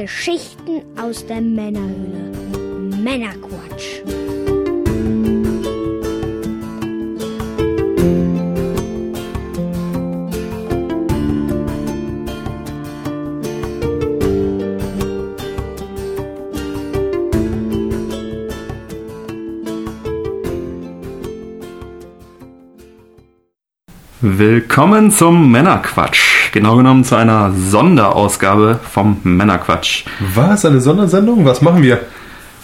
Geschichten aus der Männerhöhle. Männerquatsch. Willkommen zum Männerquatsch. Genau genommen zu einer Sonderausgabe vom Männerquatsch. Was? Eine Sondersendung? Was machen wir?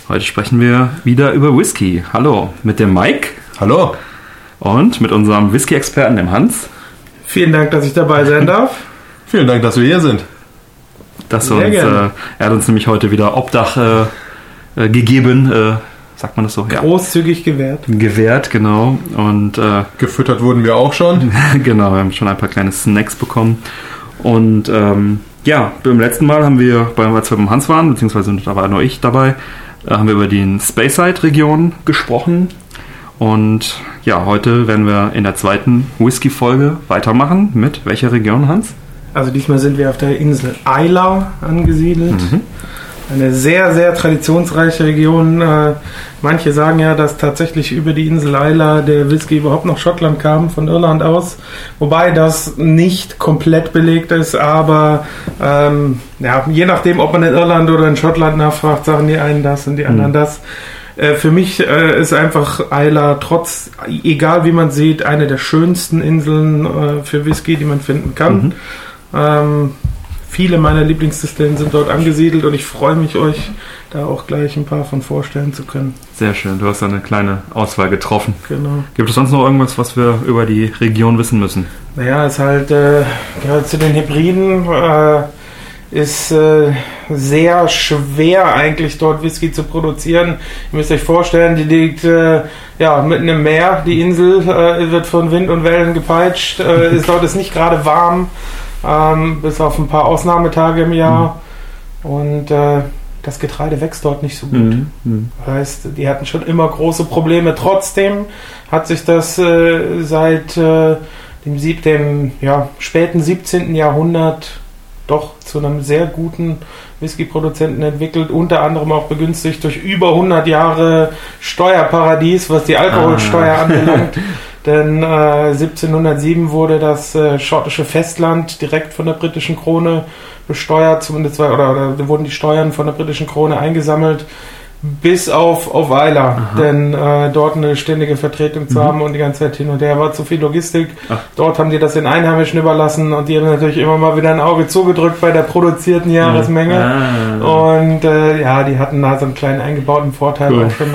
Heute sprechen wir wieder über Whisky. Hallo, mit dem Mike Hallo. und mit unserem Whisky-Experten, dem Hans. Vielen Dank, dass ich dabei sein darf. Vielen Dank, dass wir hier sind. Das Sehr uns, äh, er hat uns nämlich heute wieder Obdach äh, äh, gegeben. Sagt man das so? Ja. Großzügig gewährt. Gewährt, genau. Und äh, Gefüttert wurden wir auch schon. genau, wir haben schon ein paar kleine Snacks bekommen. Und ähm, ja, beim letzten Mal haben wir, als wir beim Hans waren, beziehungsweise da war nur ich dabei, äh, haben wir über die Speyside-Region gesprochen. Und ja, heute werden wir in der zweiten Whisky-Folge weitermachen. Mit welcher Region, Hans? Also diesmal sind wir auf der Insel Isla angesiedelt. Eine sehr, sehr traditionsreiche Region. Äh, Manche sagen ja, dass tatsächlich über die Insel Isla der Whisky überhaupt nach Schottland kam, von Irland aus. Wobei das nicht komplett belegt ist, aber ähm, ja, je nachdem, ob man in Irland oder in Schottland nachfragt, sagen die einen das und die anderen das. Äh, Für mich äh, ist einfach Isla trotz, egal wie man sieht, eine der schönsten Inseln äh, für Whisky, die man finden kann. Ähm, viele meiner Lieblingsdistillen sind dort angesiedelt und ich freue mich, euch da auch gleich ein paar von vorstellen zu können. Sehr schön, du hast da eine kleine Auswahl getroffen. Genau. Gibt es sonst noch irgendwas, was wir über die Region wissen müssen? Naja, ist halt, äh, gehört zu den Hybriden, äh, ist äh, sehr schwer eigentlich dort Whisky zu produzieren. Ihr müsst euch vorstellen, die liegt äh, ja, mitten im Meer, die Insel äh, wird von Wind und Wellen gepeitscht, äh, ist, dort ist nicht gerade warm, ähm, bis auf ein paar Ausnahmetage im Jahr und äh, das Getreide wächst dort nicht so gut. Mhm. Das heißt, die hatten schon immer große Probleme. Trotzdem hat sich das äh, seit äh, dem, sieb dem ja, späten 17. Jahrhundert doch zu einem sehr guten Whisky-Produzenten entwickelt, unter anderem auch begünstigt durch über 100 Jahre Steuerparadies, was die Alkoholsteuer Ah. anbelangt. Denn äh, 1707 wurde das äh, schottische Festland direkt von der britischen Krone besteuert, zumindest war, oder, oder wurden die Steuern von der britischen Krone eingesammelt, bis auf, auf Weiler. Denn äh, dort eine ständige Vertretung zu haben und die ganze Zeit hin und her war zu viel Logistik. Ach. Dort haben die das den Einheimischen überlassen und die haben natürlich immer mal wieder ein Auge zugedrückt bei der produzierten Jahresmenge. Ah. Und äh, ja, die hatten da so einen kleinen eingebauten Vorteil Cool. auch schon.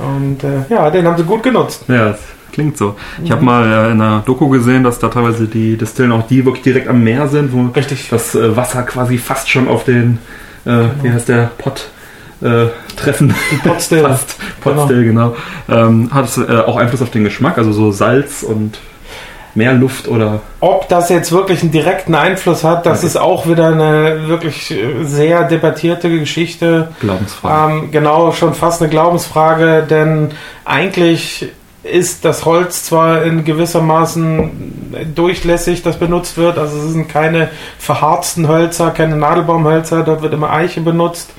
Und äh, ja, den haben sie gut genutzt. Ja, klingt so. Ich habe mal äh, in einer Doku gesehen, dass da teilweise die Distillen auch die wirklich direkt am Meer sind, wo Richtig. das äh, Wasser quasi fast schon auf den, äh, wie heißt der, Pott äh, treffen. Potstill. fast. Potstill, genau. Ähm, hat es äh, auch Einfluss auf den Geschmack, also so Salz und Meerluft oder. Ob das jetzt wirklich einen direkten Einfluss hat, das Okay. ist auch wieder eine wirklich sehr debattierte Geschichte. Glaubensfrage. Ähm, genau, schon fast eine Glaubensfrage, denn eigentlich ist das Holz zwar in gewissermaßen durchlässig, das benutzt wird, also es sind keine verharzten Hölzer, keine Nadelbaumhölzer, dort wird immer Eiche benutzt.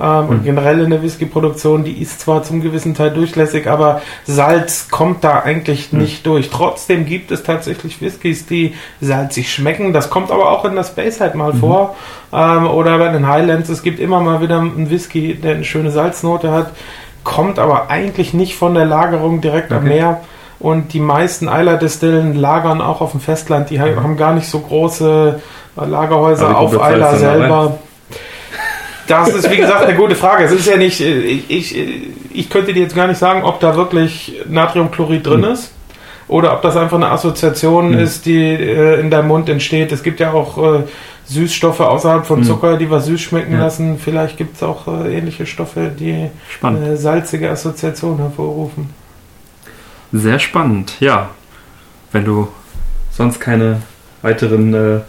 Ähm, Und generell in der Whisky-Produktion, die ist zwar zum gewissen Teil durchlässig, aber Salz kommt da eigentlich nicht durch. Trotzdem gibt es tatsächlich Whiskys, die salzig schmecken. Das kommt aber auch in der Speyside mal vor. Ähm, oder bei den Highlands. Es gibt immer mal wieder einen Whisky, der eine schöne Salznote hat, kommt aber eigentlich nicht von der Lagerung direkt am Okay. Meer. Und die meisten Eiler-Distillen lagern auch auf dem Festland. Die ha- haben gar nicht so große äh, Lagerhäuser auf Eiler selber. Das ist, wie gesagt, eine gute Frage. Es ist ja nicht, äh, ich, ich, ich könnte dir jetzt gar nicht sagen, ob da wirklich Natriumchlorid drin Hm. ist oder ob das einfach eine Assoziation Hm. ist, die äh, in deinem Mund entsteht. Es gibt ja auch äh, Süßstoffe außerhalb von Hm. Zucker, die was süß schmecken Ja. lassen. Vielleicht gibt es auch äh, ähnliche Stoffe, die eine salzige Assoziation hervorrufen. Sehr spannend, ja. Wenn du sonst keine weiteren äh,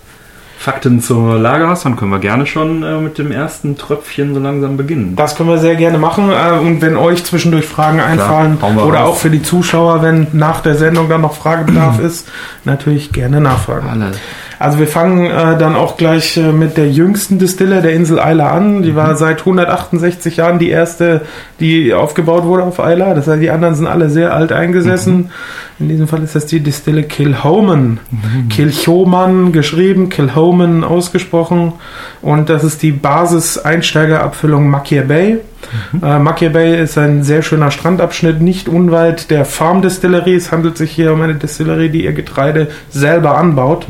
Fakten zur Lage hast, dann können wir gerne schon äh, mit dem ersten Tröpfchen so langsam beginnen. Das können wir sehr gerne machen. Äh, und wenn euch zwischendurch Fragen einfallen wir oder raus. auch für die Zuschauer, wenn nach der Sendung dann noch Fragebedarf ist, natürlich gerne nachfragen. Alle. Also wir fangen äh, dann auch gleich äh, mit der jüngsten Distille der Insel Isla an. Die war seit 168 Jahren die erste, die aufgebaut wurde auf Isla. Das heißt, die anderen sind alle sehr alt eingesessen. In diesem Fall ist das die Distille Kilhoman. Kilchoman geschrieben, Kilhoman ausgesprochen. Und das ist die Basis-Einsteigerabfüllung Makia Bay. Äh, Makia Bay ist ein sehr schöner Strandabschnitt, nicht unweit der Farmdistillerie. Es handelt sich hier um eine Distillerie, die ihr Getreide selber anbaut.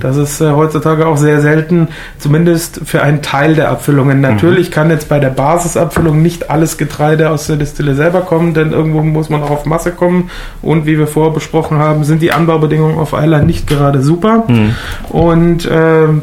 Das ist äh, heutzutage auch sehr selten, zumindest für einen Teil der Abfüllungen. Natürlich kann jetzt bei der Basisabfüllung nicht alles Getreide aus der Distille selber kommen, denn irgendwo muss man auch auf Masse kommen. Und wie wir vorher besprochen haben, sind die Anbaubedingungen auf Island nicht gerade super. Und ähm,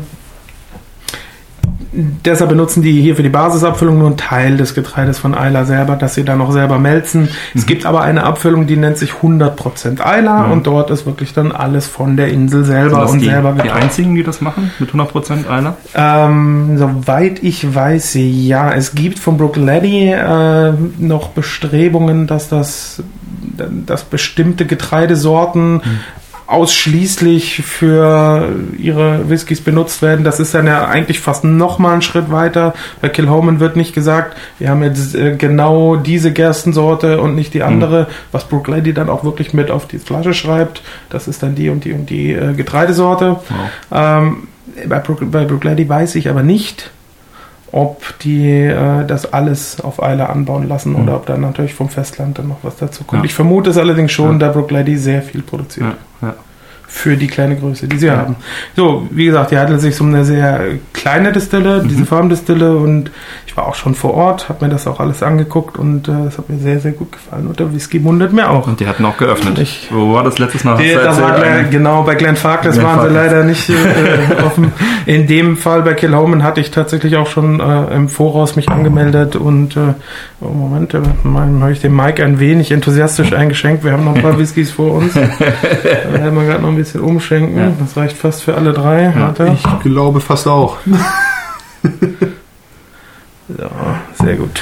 deshalb benutzen die hier für die Basisabfüllung nur einen Teil des Getreides von Eila selber, dass sie dann noch selber melzen. Es gibt aber eine Abfüllung, die nennt sich 100% Eila und dort ist wirklich dann alles von der Insel selber und die, selber die gebraut. einzigen, die das machen? Mit 100% einer? Ähm, soweit ich weiß, ja. Es gibt von Brookleddy äh, noch Bestrebungen, dass das dass bestimmte Getreidesorten ausschließlich für ihre Whiskys benutzt werden. Das ist dann ja eigentlich fast noch mal einen Schritt weiter. Bei Kilhoman wird nicht gesagt, wir haben jetzt äh, genau diese Gerstensorte und nicht die andere, was Brookleddy dann auch wirklich mit auf die Flasche schreibt. Das ist dann die und die und die äh, Getreidesorte. Ähm, bei, Brook, bei Brookleddy weiß ich aber nicht, ob die äh, das alles auf Eile anbauen lassen oder ob dann natürlich vom Festland dann noch was dazu kommt. Ja. Ich vermute es allerdings schon, Ja. da Brookleddy sehr viel produziert. Ja. Für die kleine Größe, die sie Ja. haben. So, wie gesagt, hier handelt es sich um eine sehr kleine Distille, Mhm. diese Farmdistille und ich war auch schon vor Ort, habe mir das auch alles angeguckt und äh, es hat mir sehr, sehr gut gefallen. Und der Whisky mundet mir auch. Und die hatten auch geöffnet. Ich- Wo war das letztes Mal? Die, das war? Glenn, genau bei Glenn Farkless Glenn waren sie Farkless. leider nicht äh, offen. In dem Fall bei Kilhoman hatte ich tatsächlich auch schon äh, im Voraus mich angemeldet und äh, oh Moment, äh, mal habe ich dem Mike ein wenig enthusiastisch eingeschenkt. Wir haben noch ein paar Whiskys vor uns. Da werden wir gerade noch ein bisschen umschenken. Ja. Das reicht fast für alle drei. Warte. Ich glaube fast auch. So, sehr gut.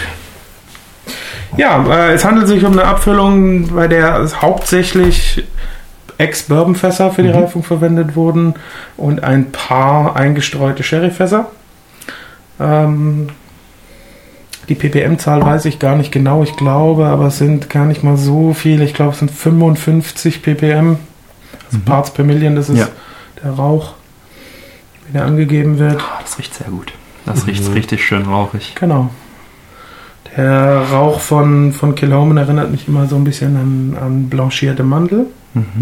Ja, äh, es handelt sich um eine Abfüllung, bei der es hauptsächlich Ex-Bourbon-Fässer für die Reifung verwendet wurden und ein paar eingestreute Sherry-Fässer. Ähm, die ppm-Zahl weiß ich gar nicht genau, ich glaube, aber es sind gar nicht mal so viele. Ich glaube, es sind 55 ppm, also Parts per Million, das ist Ja. der Rauch, wie der angegeben wird. Ah, das riecht sehr gut. Das riecht richtig schön rauchig. Genau. Der Rauch von, von Kilhoman erinnert mich immer so ein bisschen an, an blanchierte Mandel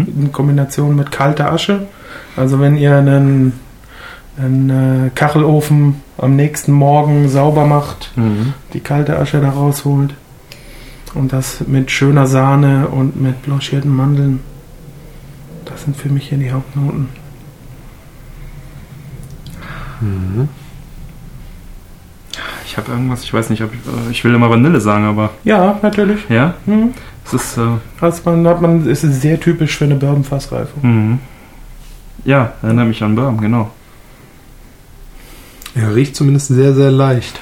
in Kombination mit kalter Asche. Also wenn ihr einen, einen äh, Kachelofen am nächsten Morgen sauber macht, Mhm. die kalte Asche da rausholt und das mit schöner Sahne und mit blanchierten Mandeln. Das sind für mich hier die Hauptnoten. Ich habe irgendwas, ich weiß nicht, ob ich, äh, ich will immer Vanille sagen, aber Ja, natürlich. ja, Hm. es ist, äh, Hat man, hat man, ist es sehr typisch für eine Bourbon-Fassreifung. mhm. ja, erinnere mich an Bourbon, genau. Er riecht zumindest sehr, sehr leicht.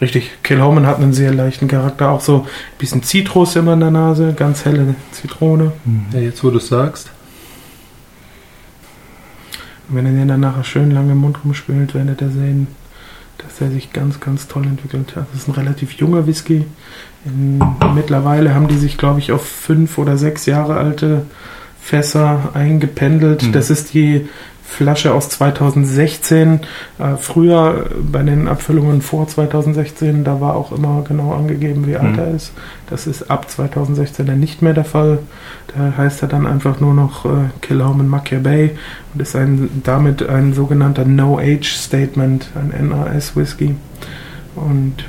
Richtig, Kilhoman hat einen sehr leichten Charakter, auch so ein bisschen Zitrus immer in der Nase, ganz helle Zitrone. Ja, jetzt wo du es sagst. Und wenn ihr den dann nachher schön lange im Mund rumspült, werdet ihr sehen, dass er sich ganz, ganz toll entwickelt hat. Das ist ein relativ junger Whisky. In, mittlerweile haben die sich, glaube ich, auf fünf oder sechs Jahre alte Fässer eingependelt. Mhm. Das ist die Flasche aus 2016. Äh, früher äh, bei den Abfüllungen vor 2016, da war auch immer genau angegeben, wie alt Mhm. er ist. Das ist ab 2016 dann nicht mehr der Fall. Da heißt er dann einfach nur noch äh, Kilhoman Makia Bay und ist ein, damit ein sogenannter No-Age-Statement, ein NAS-Whisky. Und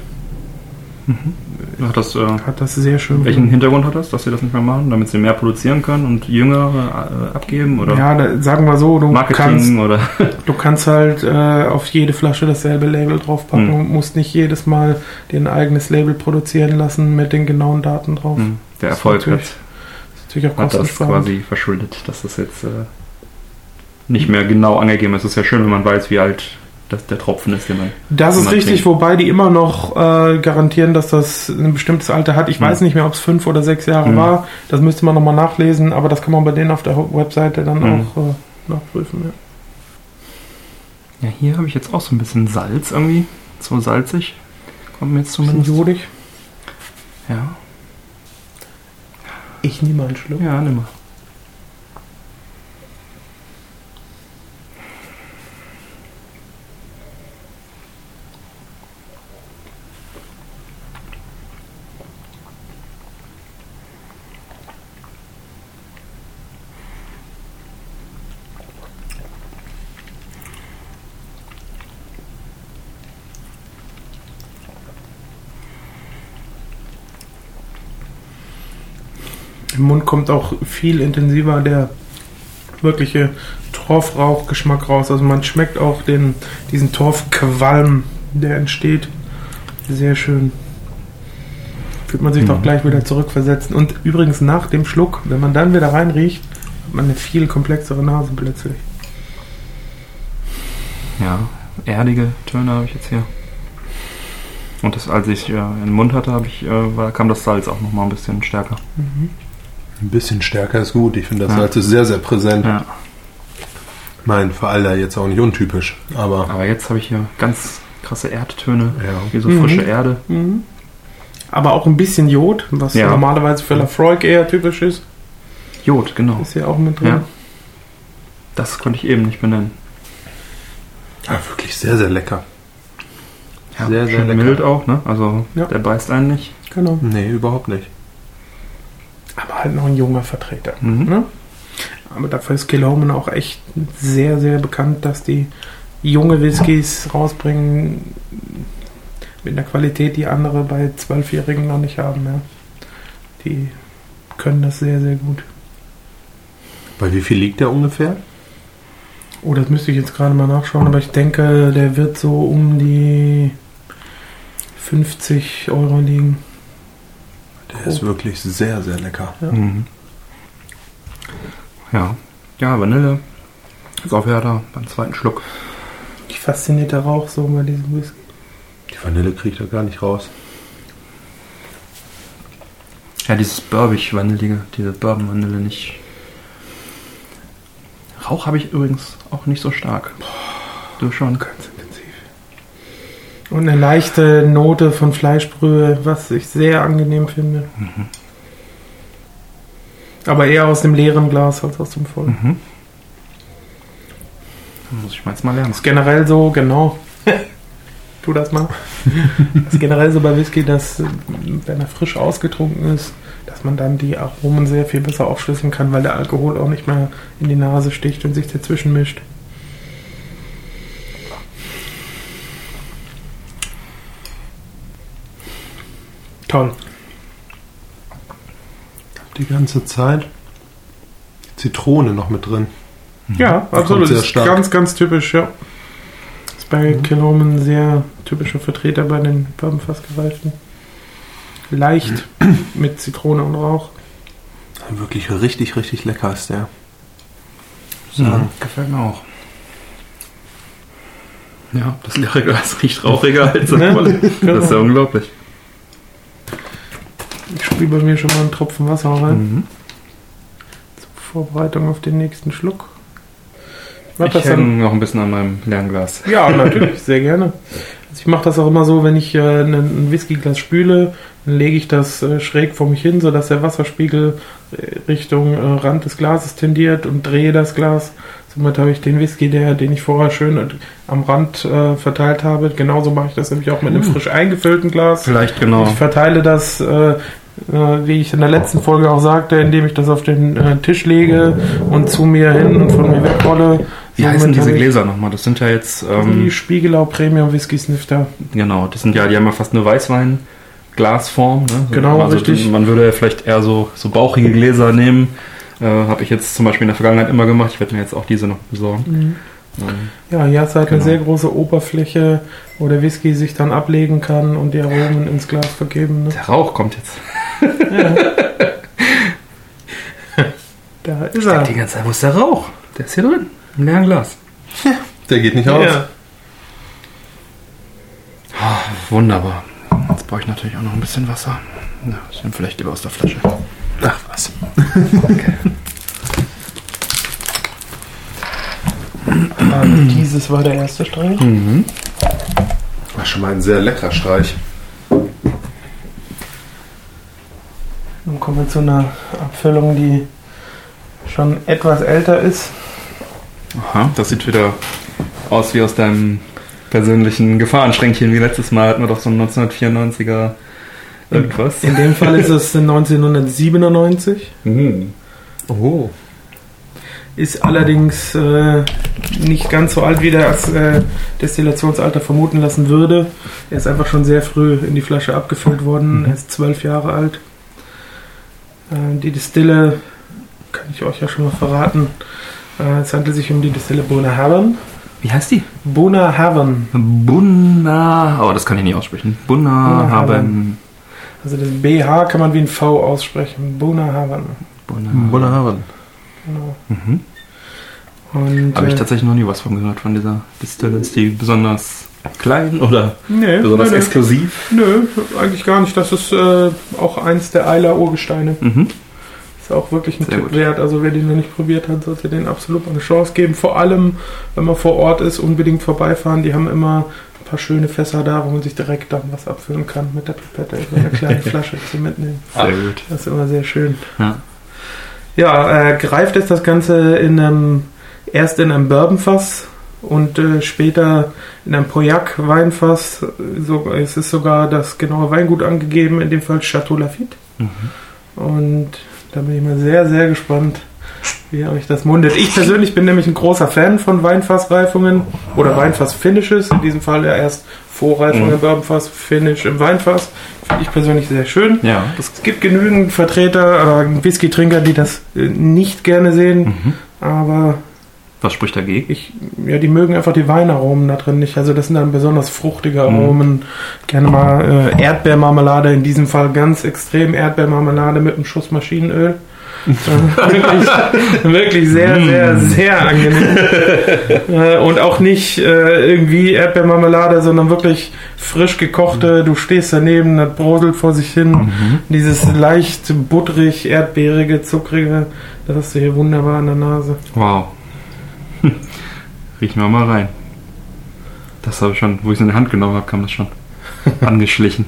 Hat das, äh, hat das sehr schön welchen Hintergrund hat das, dass sie das nicht mehr machen, damit sie mehr produzieren können und jüngere äh, abgeben oder Ja, da, sagen wir so, du kannst, Marketing oder du kannst halt äh, auf jede Flasche dasselbe Label draufpacken Hm. und musst nicht jedes Mal dir ein eigenes Label produzieren lassen mit den genauen Daten drauf. Hm, der Das Erfolg hat, natürlich- Das ist natürlich auch hat das quasi verschuldet, dass das jetzt äh, nicht mehr genau angegeben ist. Es ist ja schön, wenn man weiß, wie alt das, der Tropfen ist, den man Das ist man richtig, trinkt. wobei die immer noch äh, garantieren, dass das ein bestimmtes Alter hat. Ich Hm. weiß nicht mehr, ob es fünf oder sechs Jahre Hm. war. Das müsste man nochmal nachlesen, aber das kann man bei denen auf der Webseite dann Hm. auch äh, nachprüfen. Ja. Ja, hier habe ich jetzt auch so ein bisschen Salz irgendwie. So salzig. Kommt mir jetzt Bisschen zumindest. jodig. Ja. Ich nehme einen Schluck. Ja, nimm mal. Im Mund kommt auch viel intensiver der wirkliche Torfrauchgeschmack raus. Also man schmeckt auch den, diesen Torfqualm, der entsteht. Sehr schön. Fühlt man sich Mhm. doch gleich wieder zurückversetzen. Und übrigens nach dem Schluck, wenn man dann wieder reinriecht, hat man eine viel komplexere Nase plötzlich. Ja, erdige Töne habe ich jetzt hier. Und das, als ich äh, in den Mund hatte, ich, äh, war, kam das Salz auch noch mal ein bisschen stärker. Ein bisschen stärker ist gut. Ich finde, das Ja. Salz ist sehr, sehr präsent. Ja. Mein, für Alter jetzt auch nicht untypisch. Aber Aber jetzt habe ich hier ganz krasse Erdtöne, ja. wie so Mhm. frische Erde. Mhm. Aber auch ein bisschen Jod, was Ja. normalerweise für Lafroig eher typisch ist, Jod, genau. ist hier auch mit drin. Ja. Das konnte ich eben nicht benennen. ja, wirklich sehr, sehr lecker. Ja, Sehr, sehr schön lecker. mild auch, ne? Also Ja. der beißt einen nicht. Genau. Nee, überhaupt nicht. Aber halt noch ein junger Vertreter. Mhm. Ne? Aber dafür ist Kilhoman auch echt sehr, sehr bekannt, dass die junge Whiskys rausbringen mit einer Qualität, die andere bei Zwölfjährigen noch nicht haben. Ja. Die können das sehr, sehr gut. Bei wie viel liegt der ungefähr? Oh, das müsste ich jetzt gerade mal nachschauen, aber ich denke, der wird so um die 50 Euro liegen. Der ist wirklich sehr, sehr lecker. Ja. Mhm. Ja. Ja, Vanille. Ist auch härter beim zweiten Schluck. Ich fasziniert der Rauch so bei diesem Whisky. Die Vanille kriegt er gar nicht raus. Ja, dieses Burbig-Vanillige, diese Bourbon-Vanille nicht. Rauch habe ich übrigens auch nicht so stark. Du schon. Ganz intensiv. Und eine leichte Note von Fleischbrühe, was ich sehr angenehm finde. Aber eher aus dem leeren Glas als aus dem vollen. Mhm. Muss ich mal jetzt mal lernen. Ist generell so, genau. tu das mal. ist generell so bei Whisky, dass wenn er frisch ausgetrunken ist, dass man dann die Aromen sehr viel besser aufschlüsseln kann, weil der Alkohol auch nicht mehr in die Nase sticht und sich dazwischen mischt. Toll. Die ganze Zeit Zitrone noch mit drin. Ja, Kommt absolut. sehr Ist stark. ganz, ganz typisch, ja. Ist bei Kilhoman ein sehr typischer Vertreter bei den Bourbonfassgereiften. Leicht mit Zitrone und Rauch. Wirklich richtig, richtig lecker ist der. Ja, gefällt mir auch. Ja, das leere Glas riecht rauchiger als das Ne? volle. Das ist ja unglaublich. Ich spiele bei mir schon mal einen Tropfen Wasser rein. Mhm. Zur Vorbereitung auf den nächsten Schluck. Mach Ich hänge noch ein bisschen an meinem leeren Glas. ja, natürlich, sehr gerne. Also ich mache das auch immer so, wenn ich äh, ein, ein Whiskyglas spüle, dann lege ich das äh, schräg vor mich hin, sodass der Wasserspiegel äh, Richtung äh, Rand des Glases tendiert und drehe das Glas. Somit habe ich den Whisky, der, den ich vorher schön am Rand äh, verteilt habe. Genauso mache ich das nämlich auch mit einem frisch eingefüllten Glas. Vielleicht genau. Ich verteile das, äh, wie ich in der letzten Folge auch sagte, indem ich das auf den äh, Tisch lege und zu mir hin und von mir wegrolle. Wie Somit heißen diese Gläser nochmal? Das sind ja jetzt, Die ähm, Spiegelau Premium Whisky Snifter. genau, das sind ja, die haben ja fast eine Weißwein-Glasform. Ne? Genau, richtig. Man würde ja vielleicht eher so, so bauchige Gläser nehmen. Äh, Habe ich jetzt zum Beispiel in der Vergangenheit immer gemacht. Ich werde mir jetzt auch diese noch besorgen. Ähm, Ja, hier hast du halt eine Genau. sehr große Oberfläche, wo der Whisky sich dann ablegen kann und die Aromen ins Glas vergeben. Ne? der Rauch kommt jetzt. Da ist Ich er. die ganze Zeit, wo ist der Rauch? Der ist hier drin, im leeren Glas. Der geht nicht aus. Ja. Wunderbar. Jetzt brauche ich natürlich auch noch ein bisschen Wasser. Na, ich nehme vielleicht lieber aus der Flasche. Ach was. Ähm, dieses war der erste Streich. Mhm. War schon mal ein sehr leckerer Streich. Nun kommen wir zu einer Abfüllung, die schon etwas älter ist. Aha, das sieht wieder aus wie aus deinem persönlichen Gefahrenschränkchen wie letztes Mal hatten wir doch so ein 1994er irgendwas. In dem Fall ist es 1997. Mhm. Oh. Ist allerdings äh, nicht ganz so alt, wie das äh, Destillationsalter vermuten lassen würde. Er ist einfach schon sehr früh in die Flasche abgefüllt worden. Mhm. Er ist zwölf Jahre alt. Äh, die Distille kann ich euch ja schon mal verraten. Äh, es handelt sich um die Distille Bona Haven. Wie heißt die? Bona Haven. Bunna. Oh, das kann ich nicht aussprechen. Bunna haben. Also das BH kann man wie ein V aussprechen. Bona Haven. Bunna. Wunderhaben. Genau. Mhm. Und, Habe ich äh, tatsächlich noch nie was von gehört von dieser Distille. Ist die besonders klein oder nee, besonders nee, nee. exklusiv? Nö, eigentlich gar nicht. Das ist äh, auch eins der Eiler Urgesteine. Mhm. Ist auch wirklich ein Sehr Tipp gut. wert. Also wer den noch nicht probiert hat, sollte den absolut mal eine Chance geben. Vor allem, wenn man vor Ort ist, unbedingt vorbeifahren. Die haben immer ein paar schöne Fässer da, wo man sich direkt dann was abfüllen kann mit der Pipette. So eine kleine Flasche zu mitnehmen. Sehr gut. Das ist immer sehr schön. Ja. Ja, äh, greift ist das Ganze in einem, erst in einem Bourbonfass und äh, später in einem Pauillac-Weinfass. So, es ist sogar das genaue Weingut angegeben, in dem Fall Chateau Lafitte. Mhm. Und da bin ich mal sehr, sehr gespannt, wie euch das mundet. Ich persönlich bin nämlich ein großer Fan von Weinfassreifungen oder Weinfass-Finishes. In diesem Fall ja erst Vorreifung Mhm. im Bourbonfass, Finish im Weinfass. Finde ich persönlich sehr schön. Ja, Es gibt genügend Vertreter, äh, Whisky-Trinker, die das äh, nicht gerne sehen, mhm. aber Was spricht dagegen? ich, ja, die mögen einfach die Weinaromen da drin nicht. Also das sind dann besonders fruchtige Mhm. Aromen. Gerne mal äh, Erdbeermarmelade, in diesem Fall ganz extrem Erdbeermarmelade mit einem Schuss Maschinenöl. äh, wirklich, wirklich sehr, Mhm. sehr, sehr angenehm. äh, und auch nicht äh, irgendwie Erdbeermarmelade, sondern wirklich frisch gekochte. Du stehst daneben, das broselt vor sich hin. Mhm. Dieses leicht butterig, erdbeerige, zuckrige, das hast du hier wunderbar an der Nase. Wow. Riechen wir mal rein. Das habe ich schon, wo ich es in die Hand genommen habe, kam das schon angeschlichen.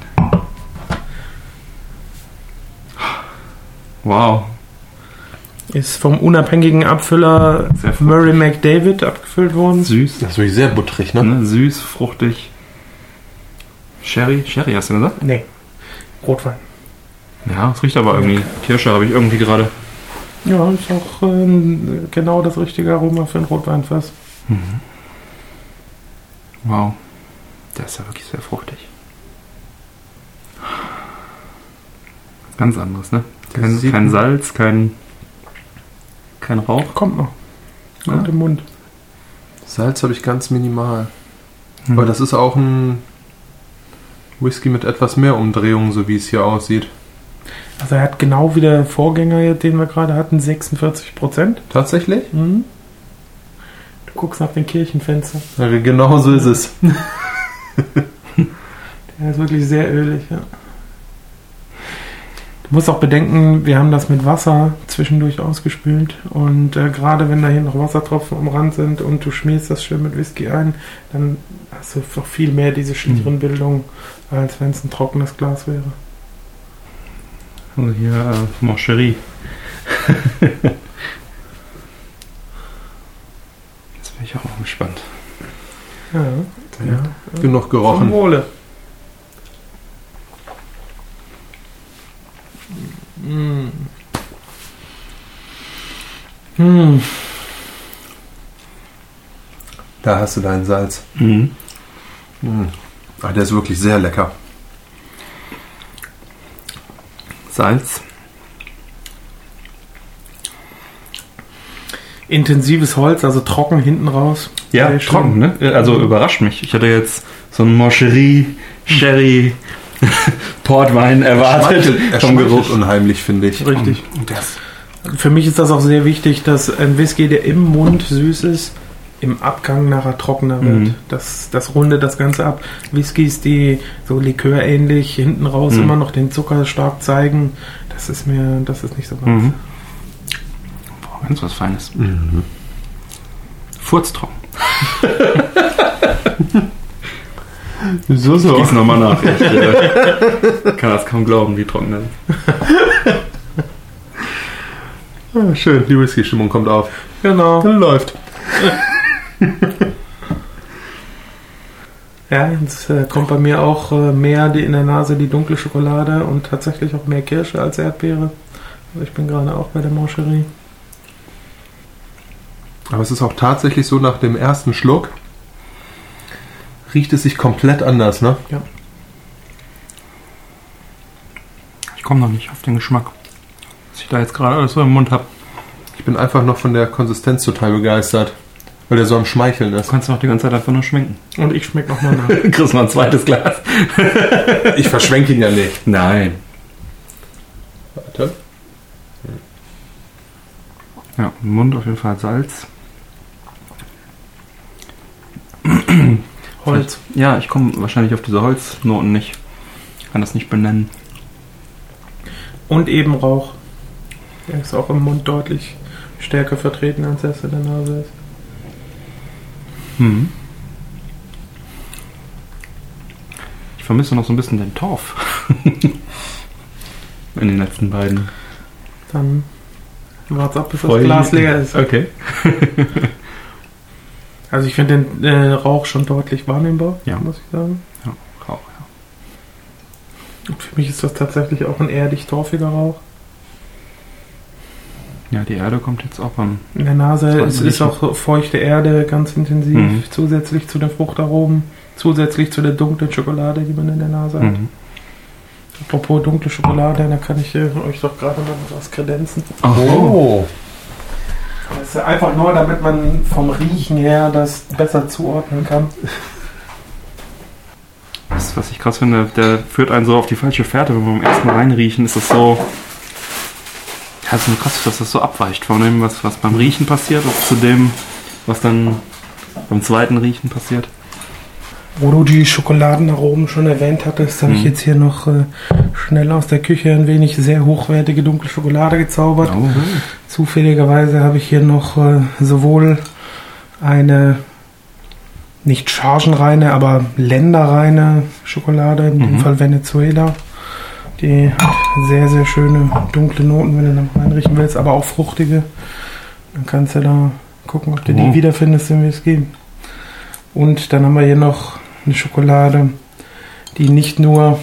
Wow. Ist vom unabhängigen Abfüller. Murray McDavid abgefüllt worden. Süß. Das ist wirklich sehr butterig, ne? Ne? Süß, fruchtig. Sherry? Sherry hast du gesagt? Nee, Rotwein. Ja, es riecht aber irgendwie. Kirsche habe ich irgendwie gerade. Ja, ist auch ähm, genau das richtige Aroma für ein Rotweinfass. Wow. Der ist ja wirklich sehr fruchtig. Ganz anderes, ne? Kein, kein. Salz, kein, kein Rauch. Kommt noch. Kommt Ja. im Mund. Salz habe ich ganz minimal. Hm. Aber das ist auch ein Whisky mit etwas mehr Umdrehungen, so wie es hier aussieht. Also er hat genau wie der Vorgänger, den wir gerade hatten, 46 Prozent. Tatsächlich? Mhm. Du guckst nach den Kirchenfenstern. Ja, genau so ist es. Der ist wirklich sehr ölig, ja. Du musst auch bedenken, wir haben das mit Wasser zwischendurch ausgespült und äh, gerade wenn da hier noch Wassertropfen am Rand sind und du schmierst das schön mit Whisky ein, dann hast du noch viel mehr diese Schlieren-Bildung, als wenn es ein trockenes Glas wäre. Also hier äh, Moncherie. Jetzt bin ich auch mal gespannt. Ja, Ja. Genug zum gerochen. Wohle. Mm. Mm. Da hast du dein Salz. Mhm. Mm. Ah, der ist wirklich sehr lecker. Salz. Intensives Holz, also trocken hinten raus. Ja, Sehr schön. trocken, ne? Also überrascht mich. Ich hatte jetzt so einen Moncherie, Sherry, Portwein erwartet. Er vom Geruch. unheimlich, finde ich. Richtig. Und der ist Für mich ist das auch sehr wichtig, dass ein Whisky, der im Mund süß ist, im Abgang nachher trockener wird. Mhm. Das, das rundet das Ganze ab. Whiskys, die so likörähnlich hinten raus Mhm. immer noch den Zucker stark zeigen, das ist mir, das ist nicht so ganz. Mhm. Boah, ganz was Feines. Mhm. Furztrocken. Wieso so? Gieß nochmal nach. Ich äh, kann das kaum glauben, wie trocken das ist. Ah, schön, die Whisky-Stimmung kommt auf. Genau. Dann läuft. Ja, jetzt äh, kommt bei mir auch äh, mehr die, in der Nase die dunkle Schokolade und tatsächlich auch mehr Kirsche als Erdbeere. Also ich bin gerade auch bei der Mancherie. Aber es ist auch tatsächlich so, nach dem ersten Schluck riecht es sich komplett anders, ne? Ich komme noch nicht auf den Geschmack. Was ich da jetzt gerade alles so im Mund habe. Ich bin einfach noch von der Konsistenz total begeistert. Weil der so am Schmeicheln Du ist. kannst noch die ganze Zeit einfach nur schminken. Und ich schmecke nochmal nach. Kriegst noch ein zweites Glas. Ich verschwenke ihn ja nicht. Nein. Warte. Ja, im Mund auf jeden Fall Salz. Holz. Ja, ich komme wahrscheinlich auf diese Holznoten nicht. Ich kann das nicht benennen. Und eben Rauch. Der ist auch im Mund deutlich stärker vertreten, als er es in der Nase ist. Hm. Ich vermisse noch so ein bisschen den Torf. In den letzten beiden. Dann wart's ab, bis das Voll- Glas leer ist. Okay. Also ich finde den äh, Rauch schon deutlich wahrnehmbar, Ja. muss ich sagen. Rauch, Und für mich ist das tatsächlich auch ein erdig-torfiger Rauch. Ja. die Erde kommt jetzt auch an. In der Nase ist ich auch feuchte Erde ganz intensiv, Mhm. zusätzlich zu den Fruchtaromen, zusätzlich zu der dunklen Schokolade, die man in der Nase hat. Mhm. Apropos dunkle Schokolade, da kann ich euch doch gerade mal was kredenzen. Oh. Das ist einfach nur, damit man vom Riechen her das besser zuordnen kann. Das, was ich krass finde, der führt einen so auf die falsche Fährte, wenn wir beim ersten Mal reinriechen, ist das so. Ja, es ist nur krass, dass das so abweicht von dem, was, was beim Riechen passiert, zu dem, was dann beim zweiten Riechen passiert. Wo du die Schokoladenaromen schon erwähnt hattest, habe ich Mhm. jetzt hier noch äh, schnell aus der Küche ein wenig sehr hochwertige dunkle Schokolade gezaubert. Oh. Zufälligerweise habe ich hier noch äh, sowohl eine nicht chargenreine, aber länderreine Schokolade, in dem Mhm. Fall Venezuela. Die hat sehr, sehr schöne dunkle Noten, wenn du da reinriechen willst, aber auch fruchtige. Dann kannst du da gucken, ob du Oh. die wiederfindest im Whisky. Und dann haben wir hier noch eine Schokolade, die nicht nur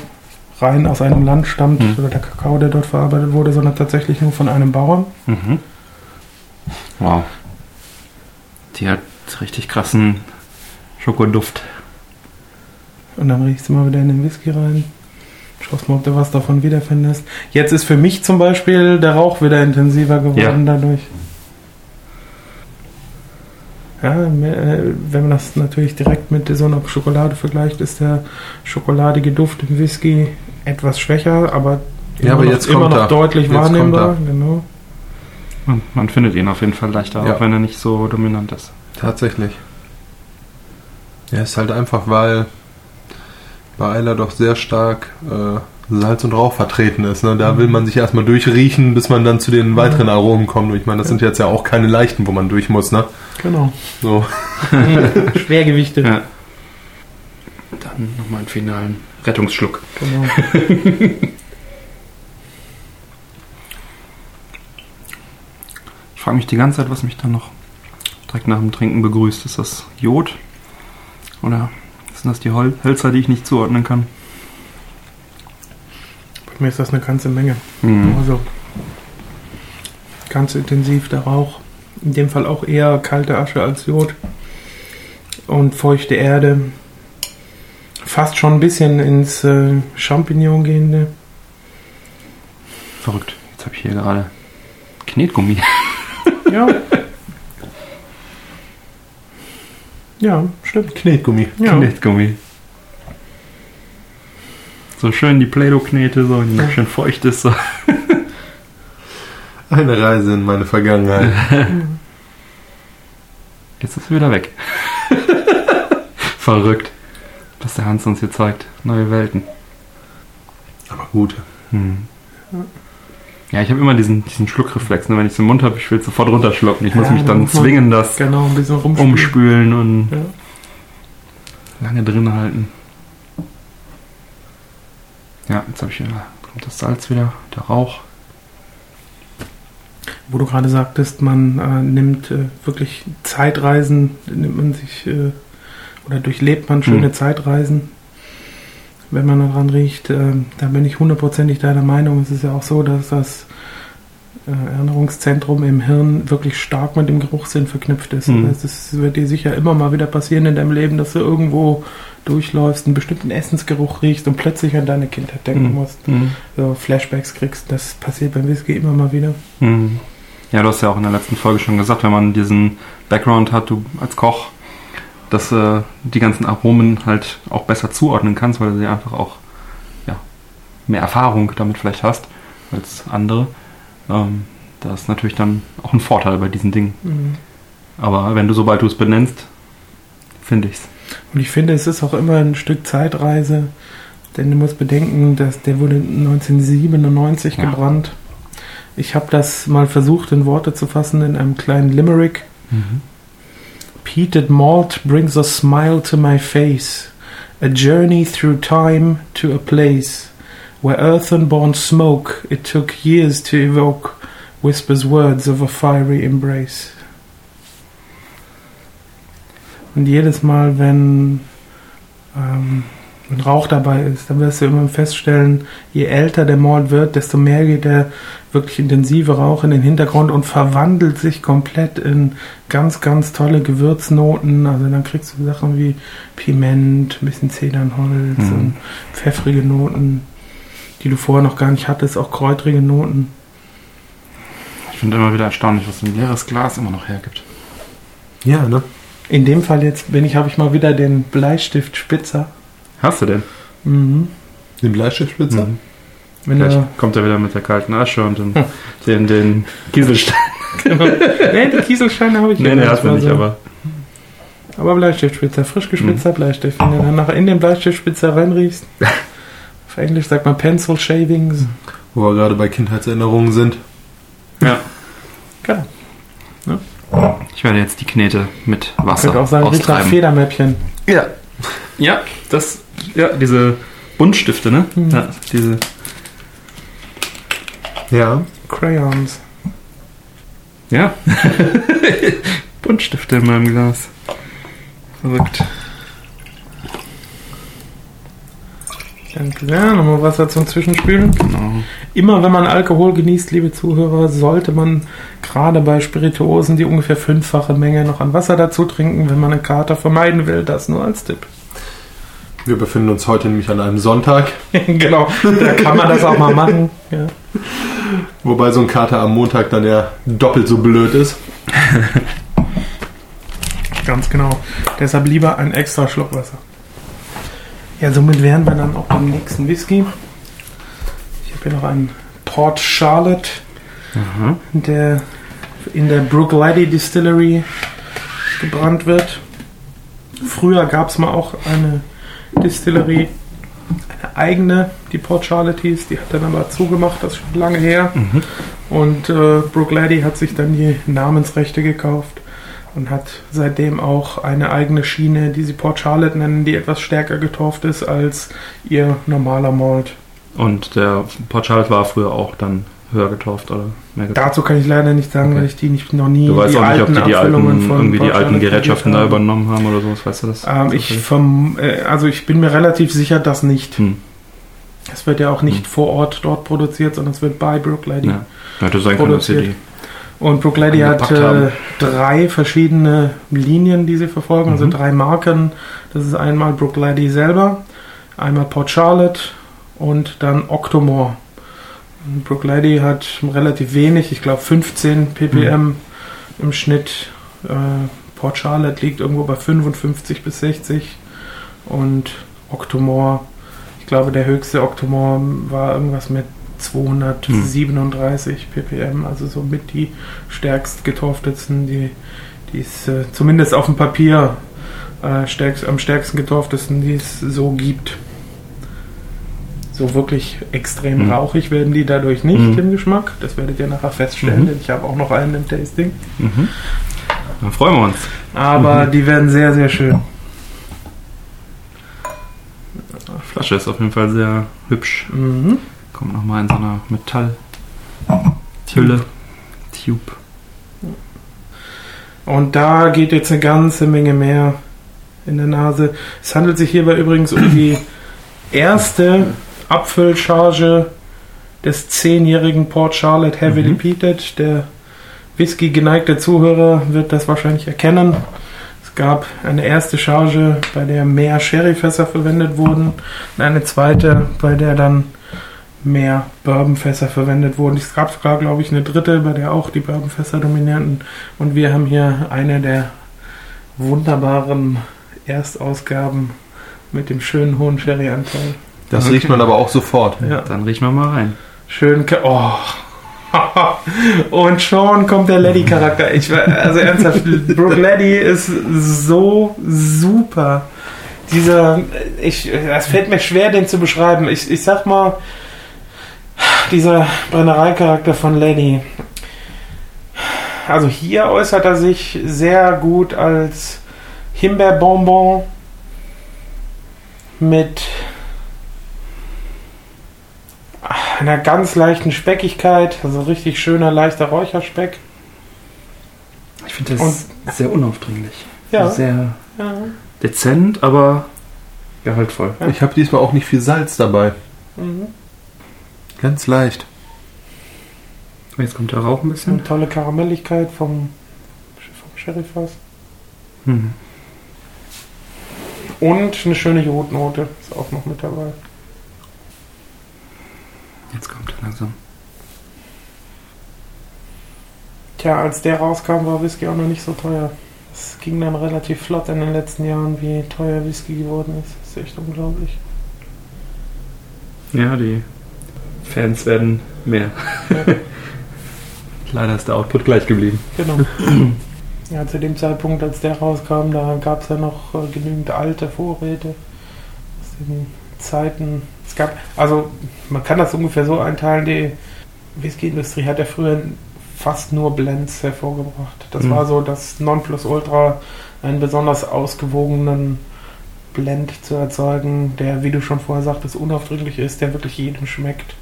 rein aus einem Land stammt, Mhm. oder der Kakao, der dort verarbeitet wurde, sondern tatsächlich nur von einem Bauern. Mhm. Wow. Die hat richtig krassen Schokoduft. Und dann riechst du mal wieder in den Whisky rein. Schaust mal, ob du was davon wiederfindest. Jetzt ist für mich zum Beispiel der Rauch wieder intensiver geworden dadurch. Ja, äh, wenn man das natürlich direkt mit so einer Schokolade vergleicht, ist der schokoladige Duft im Whisky etwas schwächer, aber Ja, immer aber noch, jetzt immer noch deutlich Jetzt wahrnehmbar. Genau. Man, man findet ihn auf jeden Fall leichter, Ja. auch wenn er nicht so dominant ist. Tatsächlich. Ja, ist halt einfach, weil bei Eiler doch sehr stark äh, Salz und Rauch vertreten ist. Ne? Da will man sich erstmal durchriechen, bis man dann zu den weiteren Aromen kommt. Und ich meine, das sind jetzt ja auch keine leichten, wo man durch muss. Ne? Genau. So. Schwergewichte. Ja. Dann nochmal einen finalen Rettungsschluck. Genau. Ich frage mich die ganze Zeit, was mich dann noch direkt nach dem Trinken begrüßt. Ist das Jod? Oder sind das die Hol Hölzer, die ich nicht zuordnen kann? Bei mir ist das eine ganze Menge. Mhm. Also ganz intensiv der Rauch. In dem Fall auch eher kalte Asche als Jod. Und feuchte Erde. Fast schon ein bisschen ins äh, Champignon gehende. Verrückt. Jetzt habe ich hier gerade Knetgummi. Ja. ja, stimmt. Knetgummi. Ja. Knetgummi. So schön die Play-Doh-Knete, so die noch schön feucht ist. So. Eine Reise in meine Vergangenheit. Jetzt ist es wieder weg. Verrückt. Was der Hans uns hier zeigt. Neue Welten. Aber gut. Hm. Ja, ich habe immer diesen, diesen Schluckreflex. Ne? Wenn ich es im Mund habe, ich will sofort runterschlucken. Ich muss Ja, mich dann muss man- zwingen, das Genau, ein bisschen umspülen und Ja. lange drin halten. Ja, jetzt habe ich wieder, kommt das Salz wieder, der Rauch. Wo du gerade sagtest, man äh, nimmt äh, wirklich Zeitreisen, nimmt man sich äh, oder durchlebt man schöne Hm. Zeitreisen, wenn man daran riecht. Äh, da bin ich hundertprozentig deiner Meinung. Es ist ja auch so, dass das äh, Erinnerungszentrum im Hirn wirklich stark mit dem Geruchssinn verknüpft ist. Hm. Das ist, wird dir sicher immer mal wieder passieren in deinem Leben, dass du irgendwo durchläufst, einen bestimmten Essensgeruch riechst und plötzlich an deine Kindheit denken Hm. musst. So Flashbacks kriegst. Das passiert beim Whisky immer mal wieder. Mhm. Ja, du hast ja auch in der letzten Folge schon gesagt, wenn man diesen Background hat, du als Koch, dass äh, die ganzen Aromen halt auch besser zuordnen kannst, weil du sie einfach auch ja, mehr Erfahrung damit vielleicht hast als andere. Ähm, das ist natürlich dann auch ein Vorteil bei diesen Dingen. Mhm. Aber wenn du, sobald du es benennst, finde ich's. Und ich finde, es ist auch immer ein Stück Zeitreise, denn du musst bedenken, dass der wurde 1997 Ja. gebrannt. Ich habe das mal versucht in Worte zu fassen in einem kleinen Limerick. Peated malt brings a smile to my face, a journey through time to a place where earthen-born smoke it took years to evoke whispers words of a fiery embrace. Und jedes Mal, wenn, ähm, um, wenn Rauch dabei ist, dann wirst du immer feststellen, je älter der Malt wird, desto mehr geht der wirklich intensive Rauch in den Hintergrund und verwandelt sich komplett in ganz, ganz tolle Gewürznoten. Also dann kriegst du Sachen wie Piment, ein bisschen Zedernholz Mhm. und pfeffrige Noten, die du vorher noch gar nicht hattest, auch kräutrige Noten. Ich finde immer wieder erstaunlich, was ein leeres Glas immer noch hergibt. Ja, ne? In dem Fall jetzt bin ich, habe ich mal wieder den Bleistift Spitzer. Hast du denn? Mhm. Den Bleistiftspitzer? Mhm. Wenn Vielleicht er, kommt er wieder mit der kalten Asche und den, den, den Kieselstein. genau. nee, die Kieselsteine habe ich nee, ja nee, gar hast du nicht, so. aber Aber Bleistiftspitzer, frisch gespitzter Bleistift. Wenn du dann nachher in den Bleistiftspitzer reinriechst. Auf Englisch sagt man Pencil Shavings. Wo wir gerade bei Kindheitserinnerungen sind. ja. Genau. Ich werde jetzt die Knete mit Wasser könnte auch sagen, austreiben. Federmäppchen. Ja. Ja, das, ja, diese Buntstifte, ne? Mhm. Ja, diese, Ja. Crayons. ja. Buntstifte in meinem Glas. Verrückt. Danke sehr. Nochmal Wasser zum Zwischenspülen. Genau. Immer wenn man Alkohol genießt, liebe Zuhörer, sollte man gerade bei Spirituosen die ungefähr fünffache Menge noch an Wasser dazu trinken, wenn man einen Kater vermeiden will. Das nur als Tipp. Wir befinden uns heute nämlich an einem Sonntag, genau, da kann man das auch mal machen. Ja. wobei so ein Kater am Montag dann ja doppelt so blöd ist. Ganz genau. Deshalb lieber ein extra Schluck Wasser. Ja, somit wären wir dann auch beim nächsten Whisky. Ich habe hier noch einen Port Charlotte, Aha. der in der Brooklady Distillery gebrannt wird. Früher gab es mal auch eine Distillery, eine eigene, die Port Charlotte hieß. Die hat dann aber zugemacht, das ist schon lange her. Mhm. Und äh, Brooklady hat sich dann die Namensrechte gekauft und hat seitdem auch eine eigene Schiene, die sie Port Charlotte nennen, die etwas stärker getorft ist als ihr normaler Malt. Und der Port Charlotte war früher auch dann höher getauft oder mehr getauft? Dazu kann ich leider nicht sagen, Okay. weil ich die nicht noch nie Du weißt die auch nicht, ob alten die die alten, von irgendwie die alten Gerätschaften da übernommen haben oder sowas, weißt du das? Ähm, ich vom, äh, also ich bin mir relativ sicher, dass nicht. Hm. Es wird ja auch nicht Hm. vor Ort dort produziert, sondern es wird bei Brooklady. Ja. Hätte sein können, dass die. Und Brooklady hat äh, drei verschiedene Linien, die sie verfolgen, also Mhm. drei Marken. Das ist einmal Brooklady selber, einmal Port Charlotte und dann Octomore. Und Brooklady hat relativ wenig, ich glaube 15 ppm Mhm. im Schnitt. Äh, Port Charlotte liegt irgendwo bei 55 bis 60 und Octomore, ich glaube der höchste Octomore war irgendwas mit 237 ppm, also somit die stärkst getorftetsten, die die es äh, zumindest auf dem Papier äh, stärkst, am stärksten getorftesten, die es so gibt. So wirklich extrem Mhm. rauchig werden die dadurch nicht Mhm. im Geschmack. Das werdet ihr nachher feststellen, Mhm. denn ich habe auch noch einen im Tasting. Mhm. Dann freuen wir uns. Aber Mhm. die werden sehr, sehr schön. Die Flasche ist auf jeden Fall sehr hübsch. Mhm. Kommt nochmal in so einer Metallhülle. Tube. Und da geht jetzt eine ganze Menge mehr in der Nase. Es handelt sich hierbei übrigens um die erste Abfüllcharge des zehnjährigen Port Charlotte Heavily Mhm. Peated. Der Whisky-geneigte Zuhörer wird das wahrscheinlich erkennen. Es gab eine erste Charge, bei der mehr Sherryfässer verwendet wurden und eine zweite, bei der dann mehr Bourbonfässer verwendet wurden. Es gab sogar, glaube ich, eine dritte, bei der auch die Bourbonfässer dominierten. Und wir haben hier eine der wunderbaren Erstausgaben mit dem schönen hohen Sherry-Anteil. Das Okay. riecht man aber auch sofort. Ja. Dann riechen wir mal rein. Schön. Oh. Und schon kommt der Leddy-Charakter. Ich war- Also ernsthaft, Brooke Leddy ist so super. Dieser, ich, es fällt mir schwer, den zu beschreiben. Ich, ich sag mal, dieser Brennereicharakter von Leddy. Also hier äußert er sich sehr gut als Himbeerbonbon mit einer ganz leichten Speckigkeit, also richtig schöner, leichter Räucherspeck. Ich finde das sehr unaufdringlich. Ja. Sehr Ja. dezent, aber gehaltvoll. Ja. Ich habe diesmal auch nicht viel Salz dabei. Mhm. Ganz leicht. Jetzt kommt der Rauch ein bisschen. Eine tolle Karamelligkeit vom, vom Sherryfass. Hm. Und eine schöne Jodnote ist auch noch mit dabei. Jetzt kommt er langsam. Tja, als der rauskam, war Whisky auch noch nicht so teuer. Es ging dann relativ flott in den letzten Jahren, wie teuer Whisky geworden ist. Das ist echt unglaublich. Ja, die Fans werden mehr. Ja. Leider ist der Output gleich geblieben. Genau. Ja, zu dem Zeitpunkt, als der rauskam, da gab es ja noch äh, genügend alte Vorräte aus den Zeiten. Es gab, also man kann das ungefähr so einteilen, die Whisky-Industrie hat ja früher fast nur Blends hervorgebracht. Das Mhm. war so das Nonplusultra, einen besonders ausgewogenen Blend zu erzeugen, der, wie du schon vorher sagtest, unaufdringlich ist, der wirklich jedem schmeckt,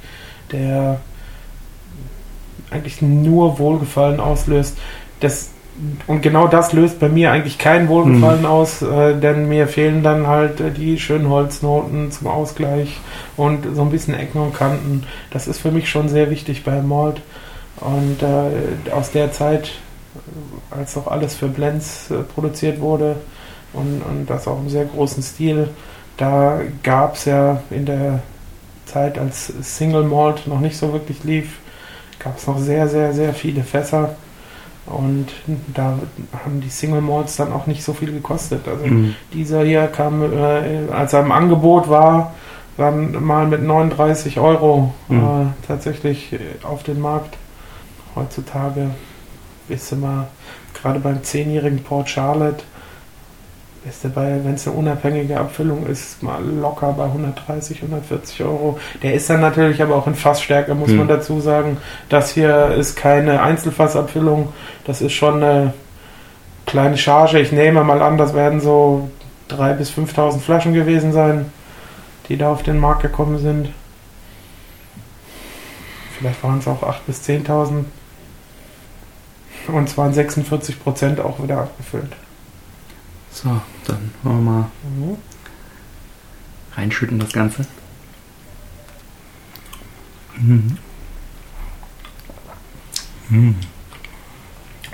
der eigentlich nur Wohlgefallen auslöst. Das, und genau das löst bei mir eigentlich kein Wohlgefallen aus, äh, denn mir fehlen dann halt äh, die schönen Holznoten zum Ausgleich und so ein bisschen Ecken und Kanten. Das ist für mich schon sehr wichtig bei Malt. Und äh, aus der Zeit, äh, als auch alles für Blends äh, produziert wurde und, und das auch im sehr großen Stil, da gab es ja in der Zeit, als Single Malt noch nicht so wirklich lief, gab es noch sehr, sehr, sehr viele Fässer. Und da haben die Single Malts dann auch nicht so viel gekostet. Also Mhm. dieser hier kam, äh, als er im Angebot war, dann mal mit 39 Euro Mhm. äh, tatsächlich äh, auf den Markt. Heutzutage du mal, gerade beim 10-jährigen Port Charlotte, bist du bei, wenn es eine unabhängige Abfüllung ist, mal locker bei 130, 140 Euro. Der ist dann natürlich aber auch in Fassstärke, muss Mhm. man dazu sagen. Das hier ist keine Einzelfassabfüllung, das ist schon eine kleine Charge. Ich nehme mal an, das werden so 3.000 bis 5.000 Flaschen gewesen sein, die da auf den Markt gekommen sind. Vielleicht waren es auch 8.000 bis 10.000. Und zwar in 46 Prozent auch wieder abgefüllt. So, dann wollen wir mal Mhm. reinschütten das Ganze. Mhm. Mhm.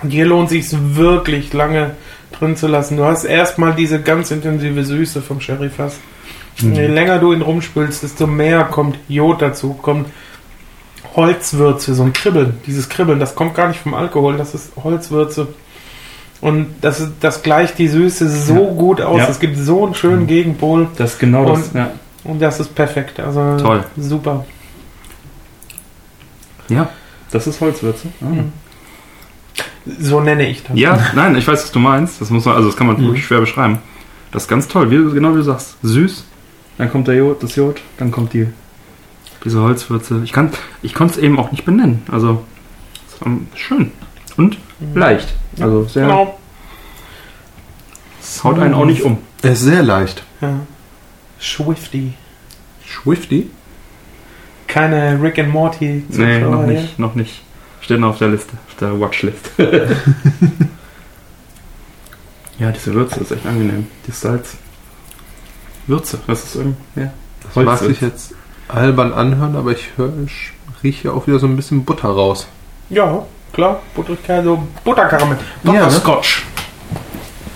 Und hier lohnt sich wirklich lange drin zu lassen. Du hast erstmal diese ganz intensive Süße vom Sherryfass. Mhm. Je länger du ihn rumspülst, desto mehr kommt Jod dazu, kommt Holzwürze, so ein Kribbeln. Dieses Kribbeln, das kommt gar nicht vom Alkohol, das ist Holzwürze. Und das, das gleicht die Süße so Ja. gut aus. Ja. Es gibt so einen schönen Mhm. Gegenpol. Das ist genau das. Und- Ja. Und das ist perfekt. Also Toll. super. ja, das ist Holzwürze. Ah. Mhm. So nenne ich das. Ja, nein, ich weiß, was du meinst. Das muss man, also das kann man Mhm. wirklich schwer beschreiben. Das ist ganz toll, wie, genau wie du sagst. Süß, dann kommt der Jod, das Jod, dann kommt die Diese Holzwürze. Ich, kann, ich konnte es eben auch nicht benennen. Also, schön. Und leicht. Also, sehr. Genau. Haut einen auch nicht um. Er ist sehr leicht. Ja. Swifty. Swifty? Keine Rick and Morty Nee, noch hier. nicht. Noch nicht. Steht noch auf der Liste. Auf der Watchlist. ja, diese Würze ist echt angenehm. Das Salz. Würze. Das ist irgendwie. Ja. Das mag Holzwürze. sich jetzt albern anhören, aber ich höre, ich rieche auch wieder so ein bisschen Butter raus. Ja, klar. Butterigkeit, so Butterkaramell. Ja, ne? Butterscotch.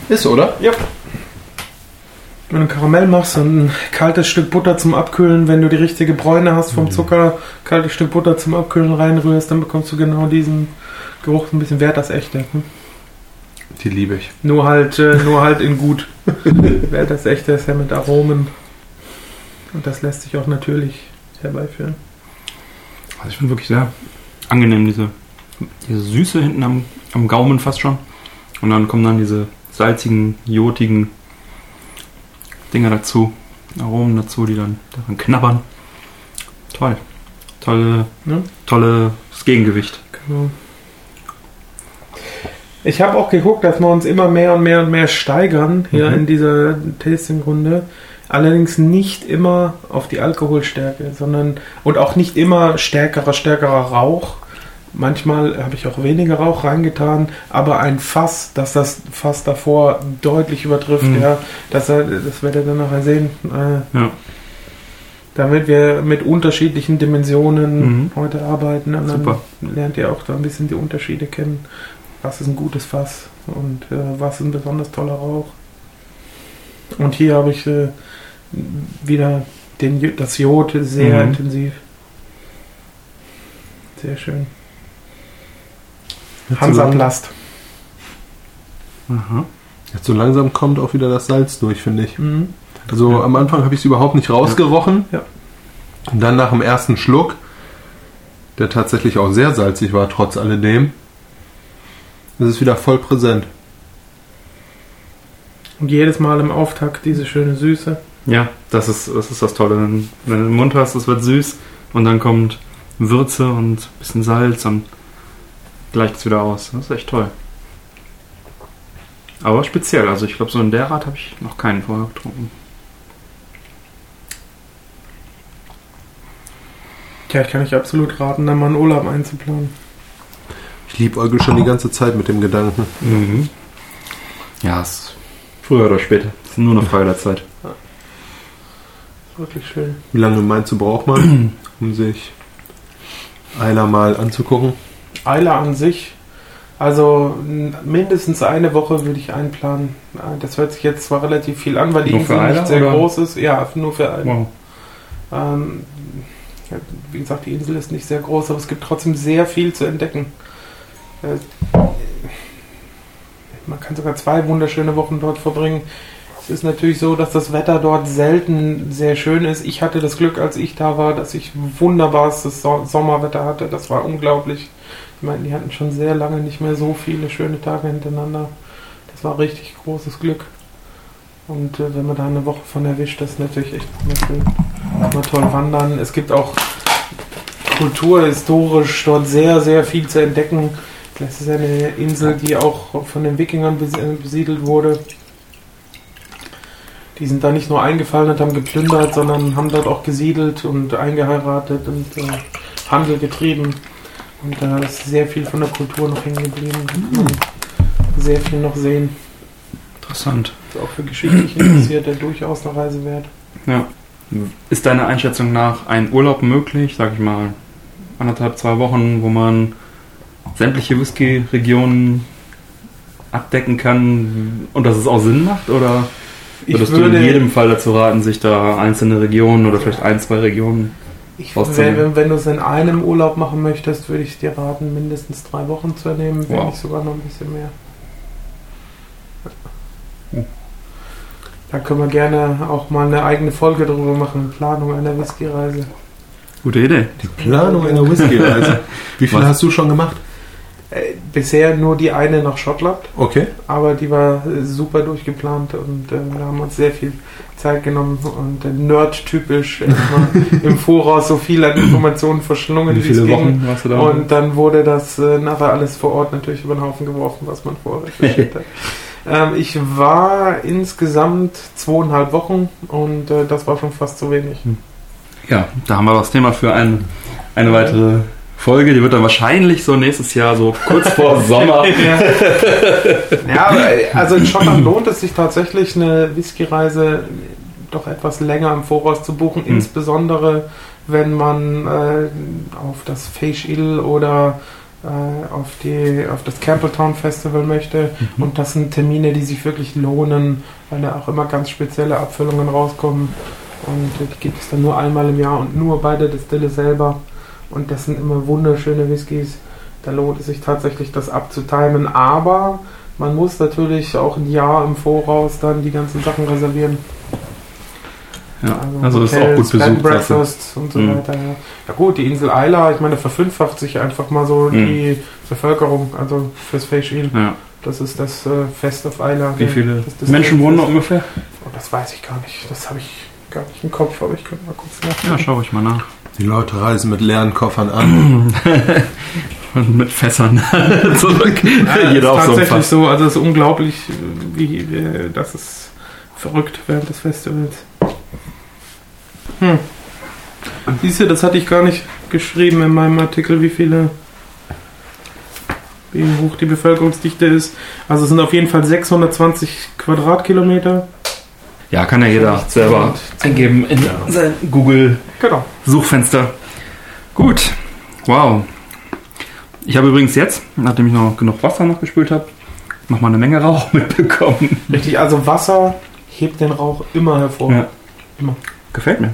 Ist, oder? Ja. Wenn du Karamell machst und ein kaltes Stück Butter zum Abkühlen, wenn du die richtige Bräune hast vom Zucker, kaltes Stück Butter zum Abkühlen reinrührst, dann bekommst du genau diesen Geruch ein bisschen wert das echte. Hm? Die liebe ich. Nur halt, äh, nur halt in gut. wert das echte ist ja mit Aromen. Und das lässt sich auch natürlich herbeiführen. Also ich finde wirklich sehr angenehm, diese, diese Süße hinten am, am Gaumen fast schon. Und dann kommen dann diese salzigen, jotigen Dinger dazu, Aromen dazu, die dann daran knabbern. Toll. Tolle, Ne? tolles Gegengewicht. Genau. Ich habe auch geguckt, dass wir uns immer mehr und mehr und mehr steigern hier Mhm. in dieser Tasting-Runde. Allerdings nicht immer auf die Alkoholstärke, sondern und auch nicht immer stärkerer, stärkerer Rauch. Manchmal habe ich auch weniger Rauch reingetan, aber ein Fass, dass das Fass davor deutlich übertrifft, Mhm. ja, das, das werdet ihr nachher sehen. Äh, Ja. damit wir mit unterschiedlichen Dimensionen Mhm. heute arbeiten. Und dann Super. lernt ihr auch da ein bisschen die Unterschiede kennen. Was ist ein gutes Fass und äh, was ist ein besonders toller Rauch. Und hier habe ich äh, wieder den, das Jod sehr Mhm. intensiv. Sehr schön. Hansaplast. Aha. jetzt so langsam kommt auch wieder das Salz durch, finde ich. Mhm. Also Ja. am Anfang habe ich es überhaupt nicht rausgerochen. Ja. Und dann nach dem ersten Schluck, der tatsächlich auch sehr salzig war, trotz alledem, ist es wieder voll präsent. Und jedes Mal im Auftakt diese schöne Süße. Ja, das ist, das ist das Tolle. Wenn, wenn du den Mund hast, es wird süß und dann kommt Würze und ein bisschen Salz und gleicht es wieder aus. Das ist echt toll. Aber speziell, also ich glaube, so in der Art habe ich noch keinen vorher getrunken. Tja, ich kann ich absolut raten, da mal einen Urlaub einzuplanen. Ich liebe schon die ganze Zeit mit dem Gedanken. Mhm. Ja, es früher oder später. Es ist nur eine Frage der Zeit. Wirklich schön. Wie lange meinst du, braucht man, um sich einer mal anzugucken? Eile an sich, also mindestens eine Woche würde ich einplanen. Äh, Das hört sich jetzt zwar relativ viel an, weil die Insel nicht sehr oder? groß ist. Ja, nur für Eile. Wow. Ähm, wie gesagt, die Insel ist nicht sehr groß, aber es gibt trotzdem sehr viel zu entdecken. Äh, Man kann sogar zwei wunderschöne Wochen dort verbringen. Es ist natürlich so, dass das Wetter dort selten sehr schön ist. Ich hatte das Glück, als ich da war, dass ich wunderbares So- Sommerwetter hatte. Das war unglaublich. Ich meine, die hatten schon sehr lange nicht mehr so viele schöne Tage hintereinander. Das war richtig großes Glück. Und äh, wenn man da eine Woche von erwischt, das ist natürlich echt immer schön. Mal toll wandern. Es gibt auch kulturhistorisch dort sehr, sehr viel zu entdecken. Das ist eine Insel, die auch von den Wikingern äh, besiedelt wurde. Die sind da nicht nur eingefallen und haben geplündert, sondern haben dort auch gesiedelt und eingeheiratet und äh, Handel getrieben. Und da ist sehr viel von der Kultur noch hängen geblieben. Man sehr viel noch sehen. Interessant. Ist auch für geschichtlich Interessierte durchaus eine Reise wert. Ja. Ist deiner Einschätzung nach ein Urlaub möglich, sag ich mal, anderthalb, zwei Wochen, wo man sämtliche Whisky-Regionen abdecken kann und dass es auch Sinn macht? Oder Ich würdest du würde, in jedem Fall dazu raten, sich da einzelne Regionen oder vielleicht ein, zwei Regionen ich, wenn, wenn du es in einem Urlaub machen möchtest, würde ich dir raten, mindestens drei Wochen zu nehmen, wenn Wow. nicht sogar noch ein bisschen mehr. Hm. Da können wir gerne auch mal eine eigene Folge drüber machen. Planung einer Whisky-Reise. Gute Idee. Die Planung einer Whisky-Reise. Wie viel Was? hast du schon gemacht? Äh, bisher nur die eine nach Schottland, Okay. aber die war äh, super durchgeplant und äh, da haben wir uns sehr viel Zeit genommen und äh, nerd-typisch im Voraus so viel an Informationen verschlungen, Wie es viele ging. Wochen warst du da? Und dann wurde das äh, nachher alles vor Ort natürlich über den Haufen geworfen, was man vorher recherchiert hat. Ähm, ich war insgesamt zweieinhalb Wochen und äh, das war schon fast zu wenig. Ja, da haben wir das Thema für ein, eine weitere Folge. Die wird dann wahrscheinlich so nächstes Jahr, so kurz vor Sommer. ja, ja aber, also in Schottland lohnt es sich tatsächlich eine Whisky-Reise doch etwas länger im Voraus zu buchen, Hm. insbesondere wenn man äh, auf das Feish Il oder äh, auf, die, auf das Campbelltown Festival möchte. Mhm. Und das sind Termine, die sich wirklich lohnen, weil da auch immer ganz spezielle Abfüllungen rauskommen. Und die gibt es dann nur einmal im Jahr und nur bei der Distille selber. Und das sind immer wunderschöne Whiskys. Da lohnt es sich tatsächlich, das abzutimen. Aber man muss natürlich auch ein Jahr im Voraus dann die ganzen Sachen reservieren. Ja, also ist auch Hotels, gut Bed and besucht. Breakfasts und so Mhm. weiter. Ja. ja gut, die Insel Isla, ich meine, verfünffacht sich einfach mal so Mhm. die Bevölkerung, also fürs Feischil. Ja. Das ist das äh, Fest auf Isla. Wie viele Das- das- Menschen wohnen da ungefähr? Oh, das weiß ich gar nicht. Das habe ich gar nicht im Kopf, aber ich könnte mal kurz nachdenken. Ja, schau ich mal nach. Die Leute reisen mit leeren Koffern an. Und mit Fässern zurück. Ja, Jeder ist tatsächlich so. Also es ist unglaublich, wie, äh, das ist verrückt während des Festivals. Hm. Siehst du, das hatte ich gar nicht geschrieben in meinem Artikel, wie viele, wie hoch die Bevölkerungsdichte ist. Also es sind auf jeden Fall 620 Quadratkilometer. Ja, kann ja jeder selber eingeben in sein Google-Suchfenster. Genau. Gut. Wow. Ich habe übrigens jetzt, nachdem ich noch genug Wasser noch gespült habe, noch mal eine Menge Rauch mitbekommen. Richtig, also Wasser hebt den Rauch immer hervor. Ja. Immer. Gefällt mir.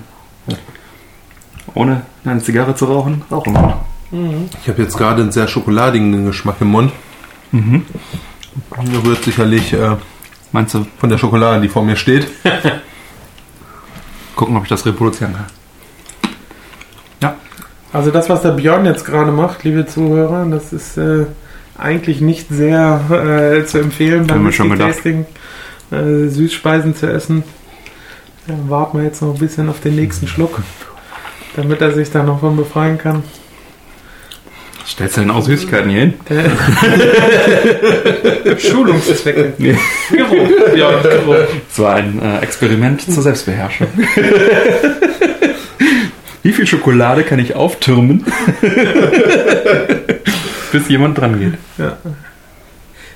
Ohne eine Zigarre zu rauchen, rauchen. Mhm. Ich habe jetzt gerade einen sehr schokoladigen Geschmack im Mund. Mhm. Der rührt sicherlich äh, Meinst du, von der Schokolade, die vor mir steht. gucken, ob ich das reproduzieren kann? Also das, was der Björn jetzt gerade macht, liebe Zuhörer, das ist äh, eigentlich nicht sehr äh, zu empfehlen Haben beim wir schon gedacht. Tasting, äh, Süßspeisen zu essen. Ja, warten wir jetzt noch ein bisschen auf den nächsten Schluck, damit er sich da noch von befreien kann. Stellst du denn aus Süßigkeiten hier hin? Äh, Schulungszwecke. Nee. Geruch. Ja, Geruch. Das war ein äh, Experiment zur Selbstbeherrschung. Wie viel Schokolade kann ich auftürmen, bis jemand dran geht?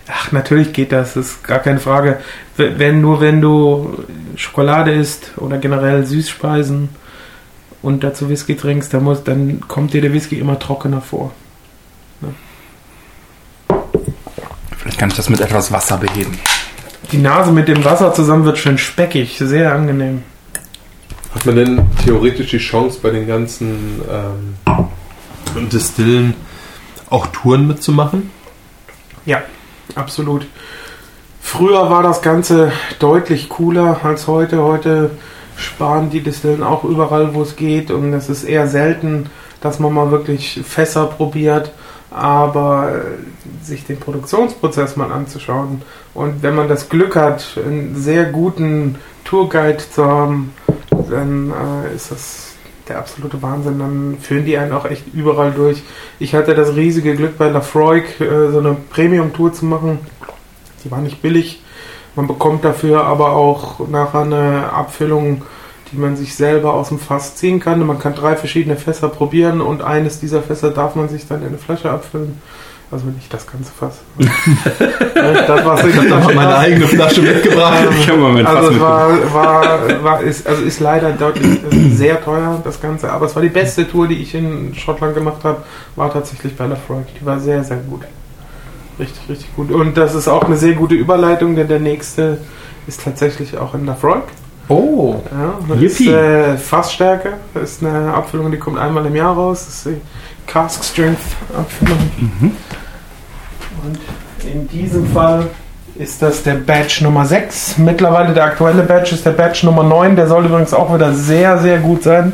Ach, natürlich geht das, ist gar keine Frage. Wenn nur wenn du Schokolade isst oder generell Süßspeisen und dazu Whisky trinkst, dann, muss, dann kommt dir der Whisky immer trockener vor. Vielleicht kann ich das mit etwas Wasser beheben. Die Nase mit dem Wasser zusammen wird schön speckig, sehr angenehm. Hat man denn theoretisch die Chance, bei den ganzen ähm, Distillen auch Touren mitzumachen? Ja, absolut. Früher war das Ganze deutlich cooler als heute. Heute sparen die Distillen auch überall, wo es geht. Und es ist eher selten, dass man mal wirklich Fässer probiert. Aber äh, sich den Produktionsprozess mal anzuschauen und wenn man das Glück hat, einen sehr guten Tourguide zu haben, dann äh, ist das der absolute Wahnsinn. Dann führen die einen auch echt überall durch. Ich hatte das riesige Glück bei Lafroig äh, so eine Premium-Tour zu machen. Die war nicht billig. Man bekommt dafür aber auch nachher eine Abfüllung, die man sich selber aus dem Fass ziehen kann. Man kann drei verschiedene Fässer probieren und eines dieser Fässer darf man sich dann in eine Flasche abfüllen. Also nicht das ganze Fass. das, was ich habe meine eigene Flasche mitgebracht. Ich habe mal mein Fass also es war, war, war ist, also ist leider deutlich äh, sehr teuer, das Ganze. Aber es war die beste Tour, die ich in Schottland gemacht habe, war tatsächlich bei Lafroig. Die war sehr, sehr gut. Richtig, richtig gut. Und das ist auch eine sehr gute Überleitung, denn der nächste ist tatsächlich auch in Lafroig. Oh. Ja, das ist äh, Fassstärke. Das ist eine Abfüllung, die kommt einmal im Jahr raus. Das ist die Cask Strength Abfüllung. Mhm. Und in diesem Fall ist das der Badge Nummer 6. Mittlerweile der aktuelle Badge ist der Badge Nummer 9. Der soll übrigens auch wieder sehr, sehr gut sein.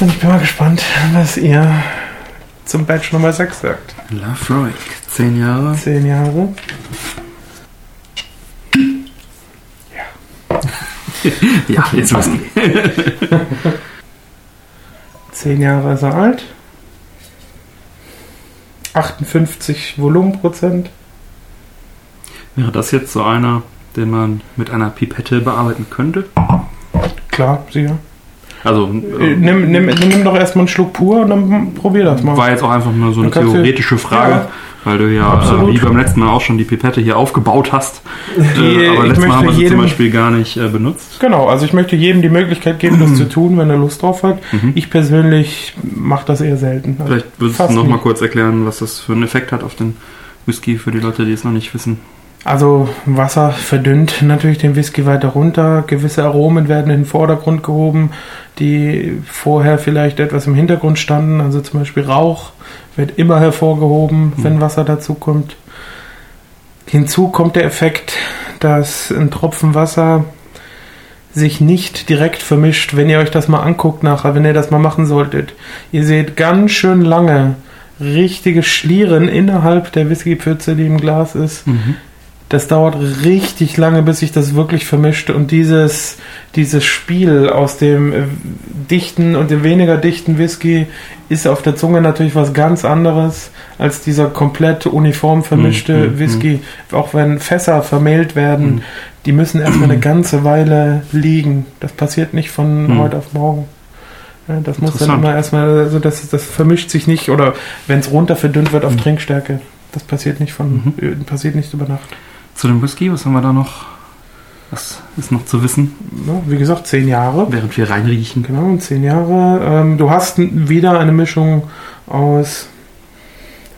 Und ich bin mal gespannt, was ihr zum Batch Nummer 6 sagt. Lafroig, 10 Jahre. Zehn Jahre. Ja, jetzt Whisky. Zehn Jahre ist er alt. 58 Volumenprozent. Wäre das jetzt so einer, den man mit einer Pipette bearbeiten könnte? Klar, sicher. Also, Äh, äh, Nimm, nimm, nimm doch erstmal einen Schluck pur und dann probier das mal. war jetzt auch einfach nur so eine theoretische Frage, Ja. Weil du ja, Absolut. wie beim letzten Mal auch schon die Pipette hier aufgebaut hast. Die, äh, aber ich letztes Mal haben wir möchte sie zum Beispiel gar nicht äh, benutzt. Genau, also ich möchte jedem die Möglichkeit geben, das zu tun, wenn er Lust drauf hat. Mhm. Ich persönlich mache das eher selten. Also Vielleicht würdest du noch nie. mal kurz erklären, was das für einen Effekt hat auf den Whisky für die Leute, die es noch nicht wissen. Also Wasser verdünnt natürlich den Whisky weiter runter. Gewisse Aromen werden in den Vordergrund gehoben, die vorher vielleicht etwas im Hintergrund standen. Also zum Beispiel Rauch wird immer hervorgehoben, wenn Wasser dazu kommt. Hinzu kommt der Effekt, dass ein Tropfen Wasser sich nicht direkt vermischt, wenn ihr euch das mal anguckt nachher, wenn ihr das mal machen solltet. Ihr seht ganz schön lange richtige Schlieren innerhalb der Whiskypfütze, die im Glas ist. Das dauert richtig lange, bis sich das wirklich vermischt. Und dieses, dieses Spiel aus dem äh, dichten und dem weniger dichten Whisky ist auf der Zunge natürlich was ganz anderes als dieser komplett uniform vermischte Mhm, Whisky. Auch wenn Fässer vermehlt werden, die müssen erstmal eine ganze Weile liegen. Das passiert nicht von Mhm. heute auf morgen. Ja, das muss dann immer erstmal, also das, das vermischt sich nicht oder wenn es runter verdünnt wird auf Mhm. Trinkstärke. Das passiert nicht von, äh, passiert nicht über Nacht. Zu dem Whisky, was haben wir da noch? Was ist noch zu wissen, Ja, wie gesagt, zehn Jahre. während wir reinriechen? Genau, zehn Jahre. Ähm, du hast wieder eine Mischung aus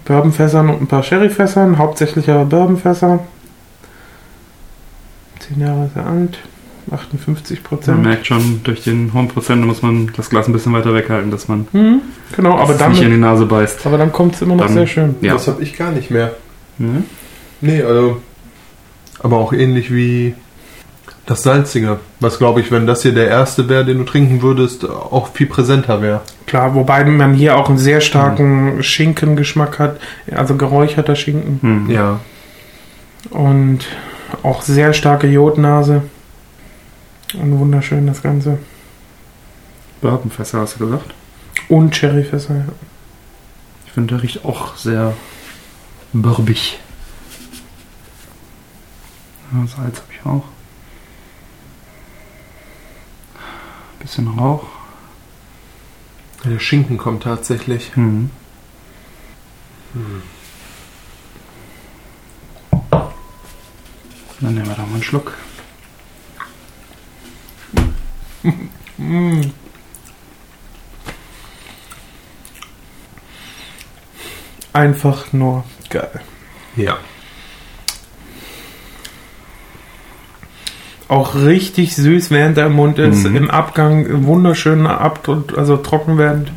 Bourbonfässern und ein paar Sherryfässern, hauptsächlich aber Bourbonfässer. Zehn Jahre ist er alt, 58 Man Prozent. merkt schon, durch den hohen Prozent muss man das Glas ein bisschen weiter weghalten, dass man Mhm, genau, aber es nicht in dann, die Nase beißt. aber dann kommt es immer noch Dann- sehr schön. Ja. Das habe ich gar nicht mehr. Ne? Nee, also. Aber auch ähnlich wie das Salzige. Was glaube ich, wenn das hier der erste wäre, den du trinken würdest, auch viel präsenter wäre. Klar, wobei man hier auch einen sehr starken Schinkengeschmack hat, also geräucherter Schinken Hm. Ja. und auch sehr starke Jodnase. Und wunderschön das Ganze. Bourbonfässer hast du gesagt. Und Cherryfässer, ja. Ich finde, der riecht auch sehr bürbig. Ja, Salz habe ich auch. Bisschen Rauch. Der Schinken kommt tatsächlich. Hm. Dann nehmen wir da mal einen Schluck. Mm. Einfach nur geil. Ja. Auch richtig süß, während er im Mund ist. Mhm. Im Abgang wunderschön ab, also trocken werdend.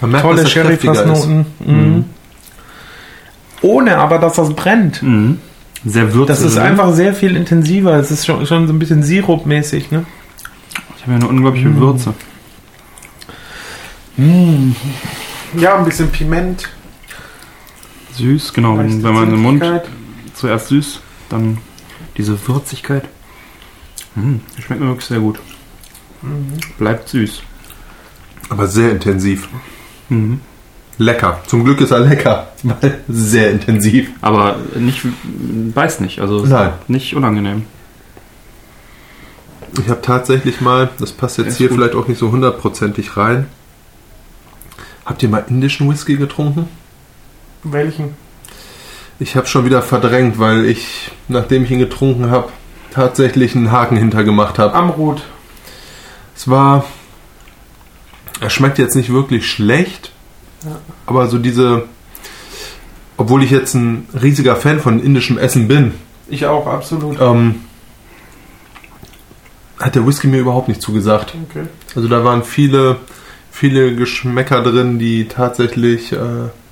Man merkt, Tolle er. Sherry-Fassnoten. Mhm. Mhm. Ohne aber, dass das brennt. Mhm. Sehr würzig. Das ist einfach sehr viel intensiver. Es ist schon, schon so ein bisschen Sirupmäßig, ne? Ich habe ja eine unglaubliche Mhm. Würze. Ja, ein bisschen Piment. Süß, genau. Wenn, man im Mund zuerst süß, dann diese Würzigkeit. Das schmeckt mir wirklich sehr gut. Mhm. Bleibt süß. Aber sehr intensiv. Mhm. Lecker. Zum Glück ist er lecker. Weil sehr intensiv. Aber nicht, beißt nicht, also Nein. nicht unangenehm. Ich habe tatsächlich mal, das passt jetzt ist hier gut. vielleicht auch nicht so hundertprozentig rein. Habt ihr mal indischen Whisky getrunken? Welchen? Ich habe schon wieder verdrängt, weil ich, nachdem ich ihn getrunken habe, tatsächlich einen Haken hintergemacht habe. Amrut. Es war. Er schmeckt jetzt nicht wirklich schlecht, Ja. aber so diese. Obwohl ich jetzt ein riesiger Fan von indischem Essen bin, Ich auch, absolut. ähm, hat der Whisky mir überhaupt nicht zugesagt. Okay. Also da waren viele, viele Geschmäcker drin, die tatsächlich. Äh,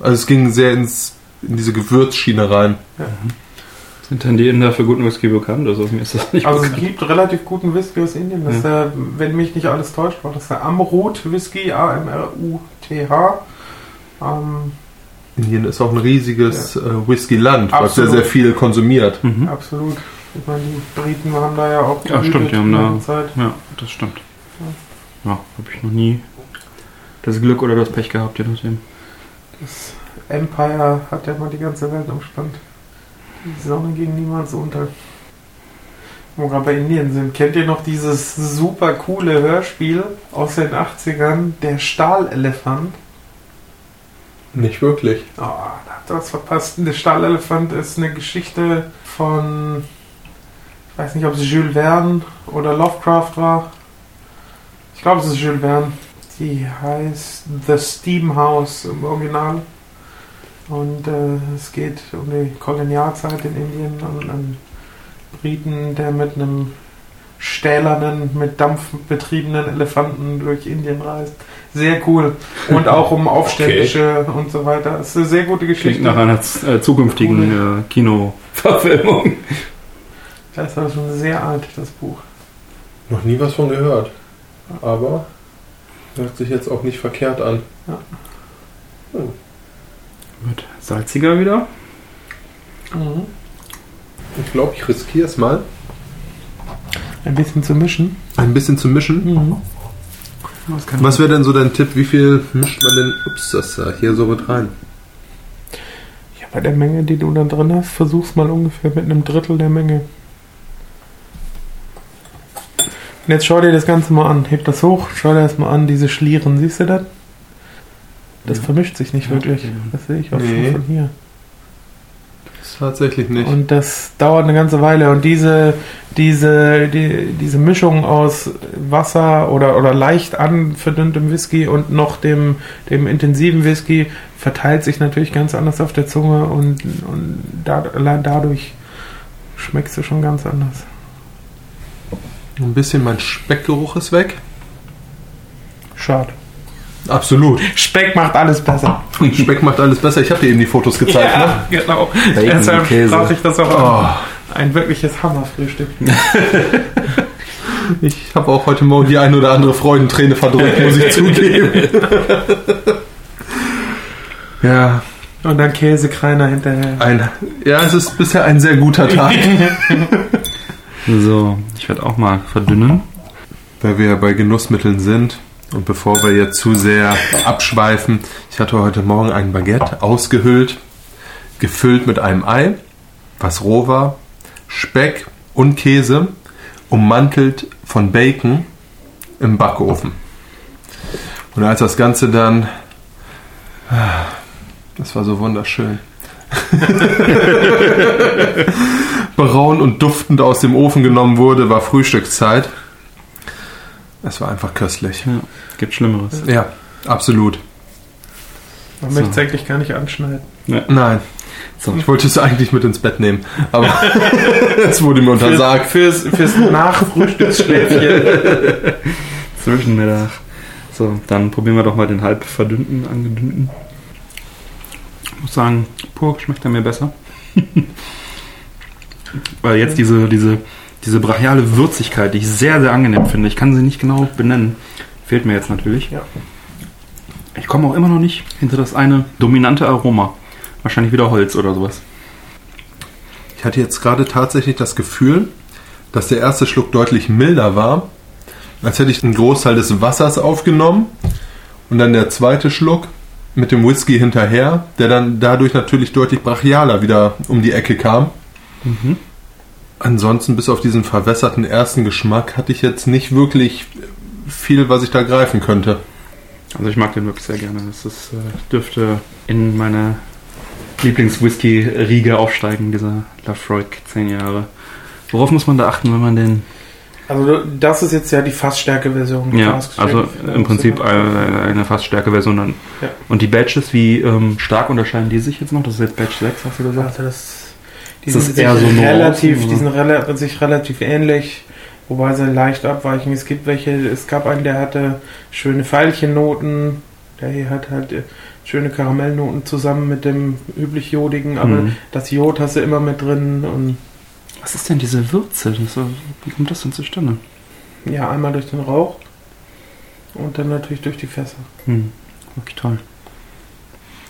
also es ging sehr ins, in diese Gewürzschiene rein. Sind denn die Inder für guten Whisky bekannt? Also mir ist das nicht Also es bekannt. gibt relativ guten Whisky aus Indien. Das ist der, wenn mich nicht alles täuscht, war das der Amrut Whisky, A-M-R-U-T-H. Ähm, Indien ist auch ein riesiges äh, Whisky-Land, was sehr, Absolut. sehr viel konsumiert. Mhm. absolut. Ich meine, die Briten waren da ja auch Ja, stimmt, die haben da- ganze Zeit. Ja, das stimmt. Ja, habe ich noch nie das Glück oder das Pech gehabt, je nachdem. Das Empire hat ja mal die ganze Welt umspannt. Die Sonne ging niemals unter. Wo wir gerade bei Indien sind, kennt ihr noch dieses super coole Hörspiel aus den 80ern, Der Stahlelefant? Nicht wirklich. Oh, da habt ihr was verpasst. Der Stahlelefant ist eine Geschichte von, ich weiß nicht, ob es Jules Verne oder Lovecraft war. Ich glaube, es ist Jules Verne. Die heißt The Steam House im Original. Und äh, es geht um die Kolonialzeit in Indien und einen Briten, der mit einem stählernen, mit Dampf betriebenen Elefanten durch Indien reist. Sehr cool. Und auch um Aufständische und so weiter. Es ist eine sehr gute Geschichte. Klingt nach einer äh, zukünftigen äh, Kinoverfilmung. Das ist aber schon sehr alt, das Buch. Noch nie was von gehört. Aber hört sich jetzt auch nicht verkehrt an. Wird salziger wieder. Mhm. Ich glaube, ich riskiere es mal. Ein bisschen zu mischen. Ein bisschen zu mischen. Mhm. Was kann Was wäre denn so dein Tipp? Wie viel mischt man denn ups, das da hier so mit rein? Ja, bei der Menge, die du da drin hast, versuch's mal ungefähr mit einem Drittel der Menge. Und jetzt schau dir das Ganze mal an. Heb das hoch, schau dir das mal an, diese Schlieren. Siehst du das? Das Ja. vermischt sich nicht wirklich. Das sehe ich auch Nee. schon von hier. Das tatsächlich nicht. Und das dauert eine ganze Weile. Und diese, diese, die, diese Mischung aus Wasser oder, oder leicht anverdünntem Whisky und noch dem, dem intensiven Whisky verteilt sich natürlich ganz anders auf der Zunge und, und da, allein dadurch schmeckst du schon ganz anders. Ein bisschen mein Speckgeruch ist weg. Schade. Absolut. Speck macht alles besser. Speck macht alles besser. Ich habe dir eben die Fotos gezeigt. Ne? genau. Bacon, Deshalb brauche ich das auch. Oh, Ein wirkliches Hammerfrühstück. ich habe auch heute Morgen die ein oder andere Freudenträne verdrückt, muss ich zugeben. ja, Und dann Käsekreiner hinterher. ein, ja, es ist bisher ein sehr guter Tag. So, ich werde auch mal verdünnen. Weil wir ja bei Genussmitteln sind und bevor wir jetzt zu sehr abschweifen, ich hatte heute Morgen ein Baguette ausgehöhlt, gefüllt mit einem Ei, was roh war, Speck und Käse, ummantelt von Bacon im Backofen. Und als das Ganze dann, das war so wunderschön, braun und duftend aus dem Ofen genommen wurde, war Frühstückszeit. Es war einfach köstlich. Ja, gibt Schlimmeres. Ja, absolut. Man So. möchte es eigentlich gar nicht anschneiden. Nein, So, ich wollte es eigentlich mit ins Bett nehmen, aber es wurde mir untersagt. Fürs, fürs Nachfrühstücksschläfchen. Zwischenmittag. So, dann probieren wir doch mal den halb verdünnten, angedünnten. Ich muss sagen, pur schmeckt er mir besser. Weil jetzt diese, diese, diese brachiale Würzigkeit, die ich sehr, sehr angenehm finde, ich kann sie nicht genau benennen, fehlt mir jetzt natürlich. Ja. Ich komme auch immer noch nicht hinter das eine dominante Aroma. Wahrscheinlich wieder Holz oder sowas. Ich hatte jetzt gerade tatsächlich das Gefühl, dass der erste Schluck deutlich milder war, als hätte ich einen Großteil des Wassers aufgenommen und dann der zweite Schluck mit dem Whisky hinterher, der dann dadurch natürlich deutlich brachialer wieder um die Ecke kam. Mhm. Ansonsten, bis auf diesen verwässerten ersten Geschmack, hatte ich jetzt nicht wirklich viel, was ich da greifen könnte. Also ich mag den wirklich sehr gerne. Das ist, äh, dürfte in meine Lieblings-Whisky-Riege aufsteigen, dieser Lafroig 10 Jahre. Worauf muss man da achten, wenn man den... Also das ist jetzt ja die Fassstärke-Version. Ja, also im Prinzip eine fast Stärke-Version dann. Ja. Und die Badges, wie ähm, stark unterscheiden die sich jetzt noch? Das ist jetzt Badge 6, hast du gesagt? Also das, die das sind sich so relativ, die oder? sind rela sich relativ ähnlich, wobei sie leicht abweichen. Es gibt welche, es gab einen, der hatte schöne Veilchennoten, der hier hat halt äh, schöne Karamellnoten zusammen mit dem üblich Jodigen, aber Mhm. das Jod hast du immer mit drin und Was ist denn diese Würze? Das, wie kommt das denn zustande? ja, einmal durch den Rauch und dann natürlich durch die Fässer. Hm, wirklich toll.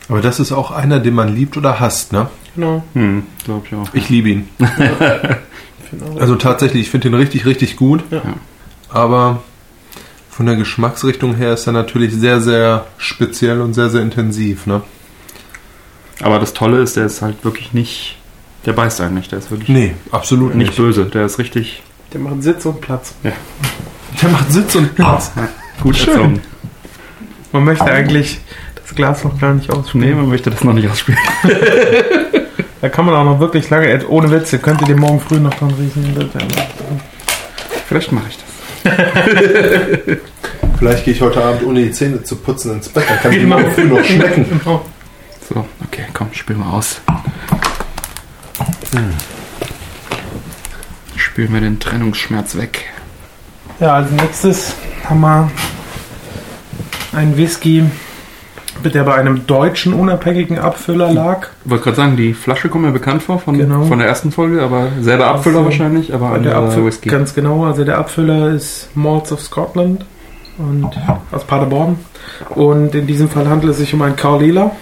Aber das ist auch einer, den man liebt oder hasst, ne? Genau. Hm, glaube ich auch. Ich liebe ihn. Also tatsächlich, ich finde ihn richtig, richtig gut. Ja. Aber von der Geschmacksrichtung her ist er natürlich sehr, sehr speziell und sehr, sehr intensiv, ne? Aber das Tolle ist, der ist halt wirklich nicht. Der beißt einen nicht. Der ist wirklich Nee, absolut nicht nicht. böse. Der ist richtig Der macht Sitz und Platz. Der macht Sitz und Platz. gut Schön. erzogen. Man möchte eigentlich das Glas noch gar nicht Nee, ausspielen. man möchte das noch nicht ausspielen. Da kann man auch noch wirklich lange, ohne Witz, ihr könntet ihr morgen früh noch dran riechen. Vielleicht mache ich das. Vielleicht gehe ich heute Abend, ohne die Zähne zu putzen, ins Bett. Dann kann ich Genau. morgen früh noch schmecken. Genau. So, okay, komm, spül mal aus. Spül mir den Trennungsschmerz weg. Ja, als nächstes haben wir einen Whisky, der bei einem deutschen unabhängigen Abfüller lag. Ich wollte gerade sagen, die Flasche kommt mir bekannt vor von, Genau. von der ersten Folge, aber selber Abfüller Also, wahrscheinlich, aber Bei der anderer Abfüller, Whisky. Ganz genau, also der Abfüller ist Malts of Scotland und aus Paderborn. Und in diesem Fall handelt es sich um einen Carlila.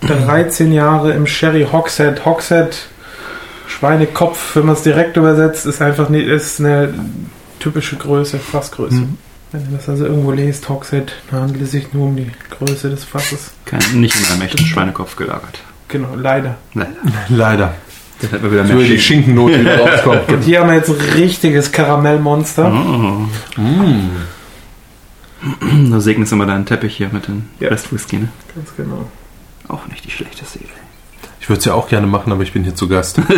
13 Jahre im Sherry Hogshead. Hogshead, Schweinekopf, wenn man es direkt übersetzt, ist einfach nicht, ist eine typische Größe, Fassgröße. Mhm. Wenn ihr das also irgendwo lest, Hogshead, dann handelt es sich nur um die Größe des Fasses. Kein, nicht in einem echten Schweinekopf gelagert. Genau, leider. Nein, Leider. das hätten wir wieder So mehr die Schinken. Schinkennote, die rauskommt. Und hier haben wir jetzt ein richtiges Karamellmonster. Oh. Mm. Da segnest du mal deinen Teppich hier mit dem Ja. Best Whisky, ne? Ganz genau. Auch nicht die schlechteste Idee. Ich würde es ja auch gerne machen, aber ich bin hier zu Gast.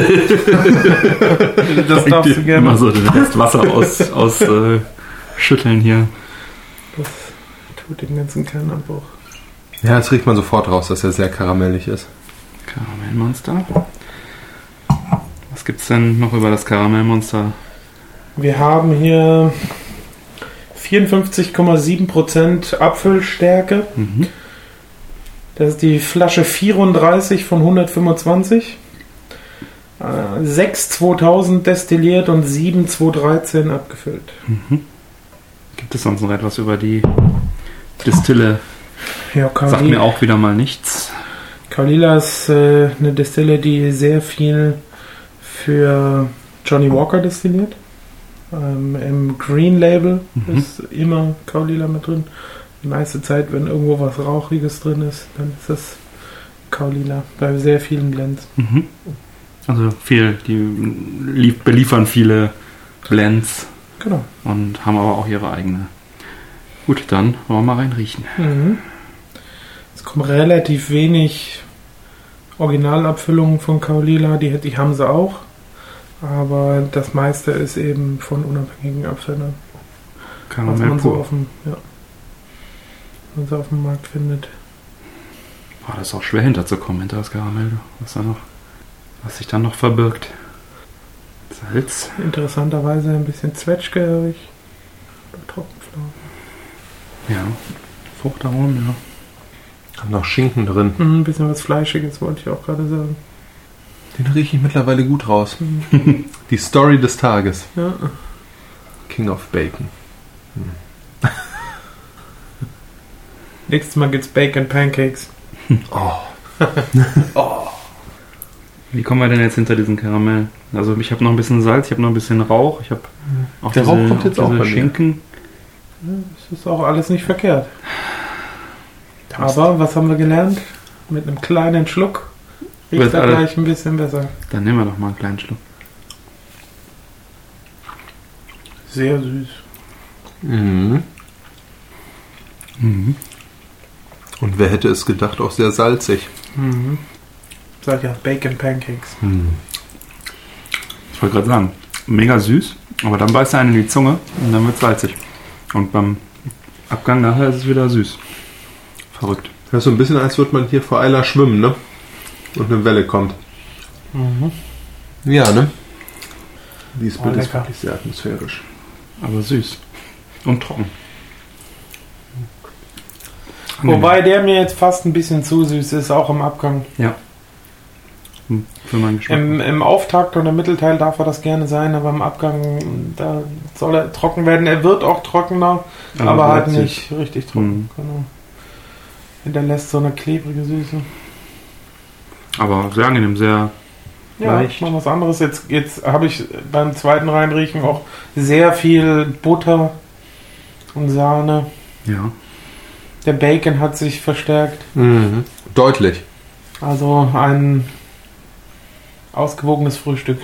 Das darfst du gerne. Immer so den Rest Wasser aus, aus äh, schütteln hier. Das tut den ganzen Kernabbruch. Ja, das riecht man sofort raus, dass er sehr karamellig ist. Karamellmonster. Was gibt's denn noch über das Karamellmonster? Wir haben hier 54,7% Abfüllstärke. Mhm. Das ist die Flasche 34 von 125. Äh, 6 2000 destilliert und 7 2013 abgefüllt. Gibt es sonst noch etwas über die Distille? Ja, Sagt mir auch wieder mal nichts. Kalila ist äh, eine Destille, die sehr viel für Johnny Walker destilliert. Ähm, Im Green Label Mhm. ist immer Kaulila mit drin. Die meiste Zeit, wenn irgendwo was Rauchiges drin ist, dann ist das Kaulila. Bei sehr vielen Blends. Mhm. Also viel, die lief- beliefern viele Blends Genau. und haben aber auch ihre eigene. Gut, dann wollen wir mal rein riechen. Mhm. Es kommen relativ wenig Originalabfüllungen von Kaulila. Die, die haben sie auch. Aber das meiste ist eben von unabhängigen Abfüllern. was Karamell man so pur. auf dem, ja, man so auf dem Markt findet. Boah, das ist auch schwer hinterzukommen, hinter das Karamell. Was da noch, was sich dann noch verbirgt. Salz. Interessanterweise ein bisschen zwetschgerig Trockenpflaumen. Ja. Fruchtaromen, ja. Hat noch Schinken drin. Mhm, ein bisschen was Fleischiges wollte ich auch gerade sagen. Den rieche ich mittlerweile gut raus. Mhm. Die Story des Tages. Ja. King of Bacon. Nächstes Mal gibt's Bacon Pancakes. Oh. Wie kommen wir denn jetzt hinter diesen Karamell? Also ich habe noch ein bisschen Salz, ich habe noch ein bisschen Rauch, ich habe auch Der diese, Rauch kommt jetzt diese auch bei mir. Schinken. Das ist auch alles nicht verkehrt. Aber was haben wir gelernt? Mit einem kleinen Schluck riecht er gleich ein bisschen besser. Dann nehmen wir doch mal einen kleinen Schluck. Sehr süß. Mhm. Mhm. Und wer hätte es gedacht, auch sehr salzig. Mhm. Sag ja, Bacon Pancakes. Ich wollte gerade sagen, mega süß, aber dann beißt er einen in die Zunge und dann wird salzig. Und beim Abgang nachher ist es wieder süß. Verrückt. Das ist so ein bisschen, als würde man hier vor Eiler schwimmen, ne? Und eine Welle kommt. Mhm. Ja, ne? Dieses Oh, Bild ist lecker. wirklich sehr atmosphärisch. Aber süß. Und trocken. Wobei der mir jetzt fast ein bisschen zu süß ist, auch im Abgang. Ja. Für meinen Geschmack. Im, Im Auftakt und im Mittelteil darf er das gerne sein, aber im Abgang, da soll er trocken werden. Er wird auch trockener, aber, halt bleibt süß. nicht richtig trocken. Mhm. Genau. hinterlässt so eine klebrige Süße. Aber sehr angenehm, sehr. Ja, Leicht. mal was anderes. Jetzt, jetzt habe ich beim zweiten Reinriechen auch sehr viel Butter und Sahne. Ja. Der Bacon hat sich verstärkt. Mhm. Deutlich. Also ein ausgewogenes Frühstück.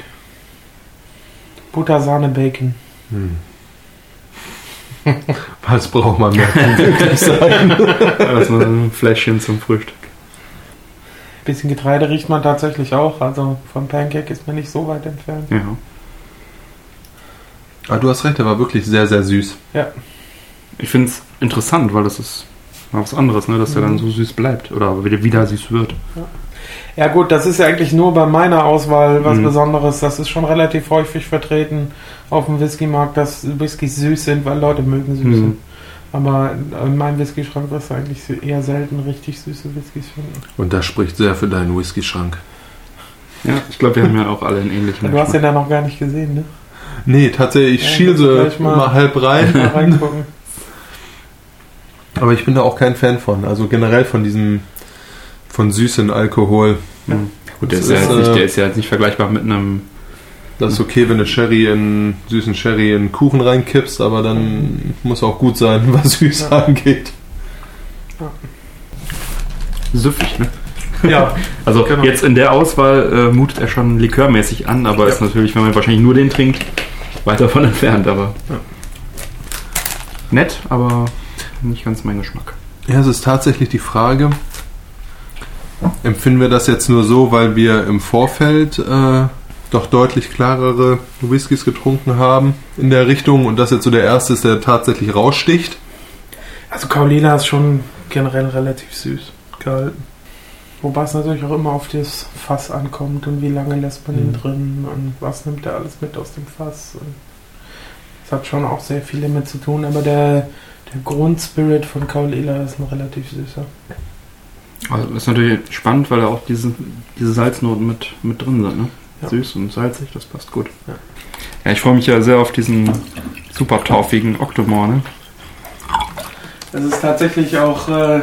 Butter, Sahne, Bacon. Was braucht man mehr? Erstmal ein Fläschchen zum Frühstück. Bisschen Getreide riecht man tatsächlich auch. Also vom Pancake ist man nicht so weit entfernt. Ja. ah, du hast recht, der war wirklich sehr, sehr süß. Ich finde es interessant, weil das ist mal was anderes, ne? dass der dann so süß bleibt oder wieder, wieder süß wird. Ja gut, das ist ja eigentlich nur bei meiner Auswahl was Mhm. Besonderes. Das ist schon relativ häufig vertreten auf dem Whisky-Markt, dass Whiskys süß sind, weil Leute mögen süße. Mhm. Aber in meinem Whisky-Schrank wirst du eigentlich eher selten richtig süße Whiskys finden. Und das spricht sehr für deinen Whisky-Schrank. Ja, ich glaube, wir haben ja auch alle einen ähnlichen. Du hast den da noch gar nicht gesehen, ne? Nee, tatsächlich, ich Ja, schiel so mal- mal halb rein. Mal reingucken. Aber ich bin da auch kein Fan von. Also generell von diesem, von süßen Alkohol. Mhm. Gut, der Das ist, ja ist, jetzt nicht, äh, der ist ja jetzt nicht vergleichbar mit einem. Das ist okay, wenn du Sherry in, süßen Sherry in Kuchen reinkippst, aber dann muss auch gut sein, was süß Ja. angeht. Süffig, ne? Ja, Also Genau. jetzt in der Auswahl äh, mutet er schon likörmäßig an, aber ist natürlich, wenn man wahrscheinlich nur den trinkt, weit davon entfernt. Aber Ja. nett, aber nicht ganz mein Geschmack. Ja, es ist tatsächlich die Frage, empfinden wir das jetzt nur so, weil wir im Vorfeld äh, doch deutlich klarere Whiskys getrunken haben in der Richtung und das jetzt so der erste ist, der tatsächlich raussticht? also Kaolina ist schon generell relativ süß gehalten. Wobei es natürlich auch immer auf das Fass ankommt und wie lange lässt man ihn Mhm. drin und was nimmt er alles mit aus dem Fass. Es hat schon auch sehr viel damit zu tun, aber der, der Grundspirit von Kaolila ist ein relativ süßer. Also ist natürlich spannend, weil da auch diese, diese Salznoten mit, mit drin sind. Ne? Ja. Süß und salzig, das passt gut. Ja. Ja, ich freue mich ja sehr auf diesen super taufigen Octomore. Ne? Das ist tatsächlich auch äh,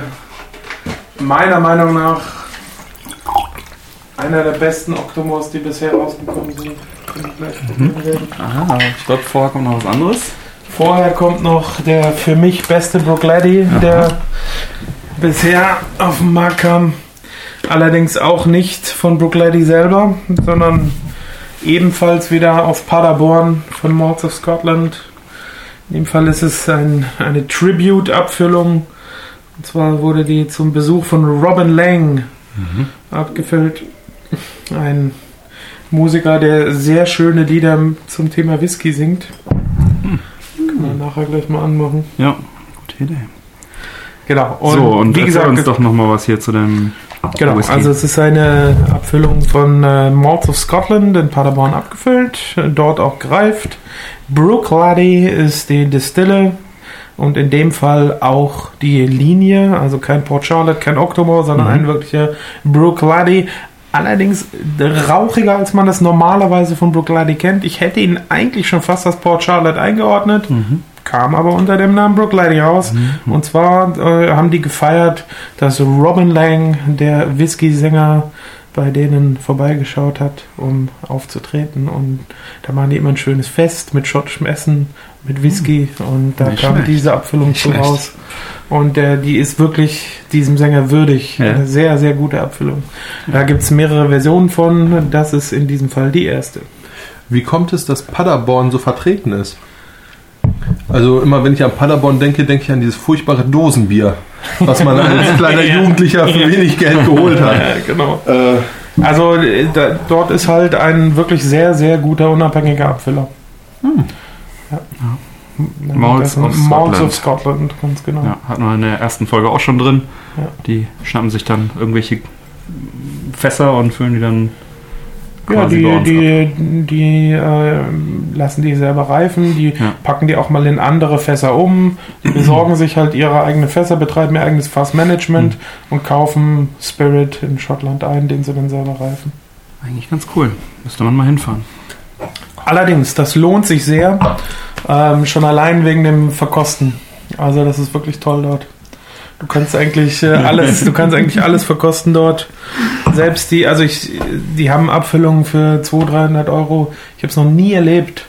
meiner Meinung nach einer der besten Octomores, die bisher rausgekommen sind. Können wir gleich probieren werden. Ah, ich glaube, vorher kommt noch was anderes. Vorher kommt noch der für mich beste Brookladdy, Aha. der bisher auf den Markt kam. Allerdings auch nicht von Brookladdy selber, sondern ebenfalls wieder aus Paderborn von Malts of Scotland. In dem Fall ist es ein, eine Tribute-Abfüllung. Und zwar wurde die zum Besuch von Robin Lang abgefüllt. Ein Musiker, der sehr schöne Lieder zum Thema Whisky singt. Kann man nachher gleich mal anmachen. Ja, gute Idee. Genau. Und, so, und wie gesagt, uns doch nochmal was hier zu dem genau, Whisky. also es ist eine Abfüllung von äh, Malts of Scotland in Paderborn abgefüllt, dort auch gereift. Brookladdy ist die Distille und in dem Fall auch die Linie, also kein Port Charlotte, kein Octomore, sondern Mhm. ein wirklicher Brookladdy. Allerdings rauchiger, als man das normalerweise von Brookladdy kennt. Ich hätte ihn eigentlich schon fast als Port Charlotte eingeordnet, Mhm. Kam aber unter dem Namen Brookladdy raus. Und zwar äh, haben die gefeiert, dass Robin Lang, der Whisky-Sänger, bei denen vorbeigeschaut hat, um aufzutreten. Und da machen die immer ein schönes Fest mit schottischem Essen, mit Whisky. Und da Nicht kam schlecht. diese Abfüllung schlecht. raus. Und äh, die ist wirklich diesem Sänger würdig. Ja. Eine sehr, sehr gute Abfüllung. Da gibt es mehrere Versionen von. Das ist in diesem Fall die erste. Wie kommt es, dass Paderborn so vertreten ist? Also immer wenn ich an Paderborn denke, denke ich an dieses furchtbare Dosenbier, was man als kleiner Ja. Jugendlicher für wenig Geld geholt hat. Ja, genau. Äh, Also äh, da, dort ist halt ein wirklich sehr, sehr guter unabhängiger Abfüller. Hm. Ja. Malts Das of Scotland. of Scotland, ganz genau. Ja, hatten wir in der ersten Folge auch schon drin. Ja. Die schnappen sich dann irgendwelche Fässer und füllen die dann Ja, die, uns die, die äh, lassen die selber reifen, die Ja. packen die auch mal in andere Fässer um, die besorgen sich halt ihre eigenen Fässer, betreiben ihr eigenes Fassmanagement Mhm. und kaufen Spirit in Schottland ein, den sie dann selber reifen. Eigentlich ganz cool. Müsste man mal hinfahren. Allerdings, das lohnt sich sehr, ähm, schon allein wegen dem Verkosten. Also das ist wirklich toll dort. Du kannst eigentlich äh, alles, du kannst eigentlich alles verkosten dort. Selbst die, also ich, die haben Abfüllungen für 200, 300 Euro. Ich habe es noch nie erlebt,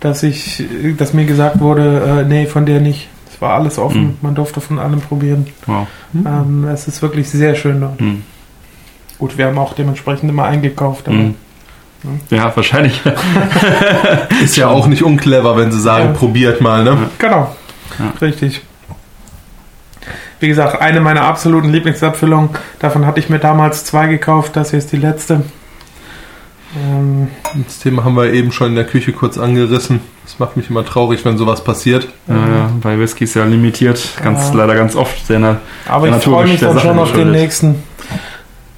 dass ich, dass mir gesagt wurde, äh, nee, von der nicht. Es war alles offen. Mhm. Man durfte von allem probieren. Wow. Ähm, es ist wirklich sehr schön dort. Hm. Gut, wir haben auch dementsprechend immer eingekauft. Aber Hm. Ja, wahrscheinlich. Ist ja auch nicht unclever, wenn sie sagen, Ja. probiert mal, ne? Genau, Ja. richtig. Wie gesagt, eine meiner absoluten Lieblingsabfüllungen. Davon hatte ich mir damals zwei gekauft. Das hier ist die letzte. Ähm, Das Thema haben wir eben schon in der Küche kurz angerissen. Das macht mich immer traurig, wenn sowas passiert. Ja, ja, bei Whisky ist ja limitiert, ganz Ja. leider ganz oft sehr nah. aber ich freue mich dann schon auf den nächsten.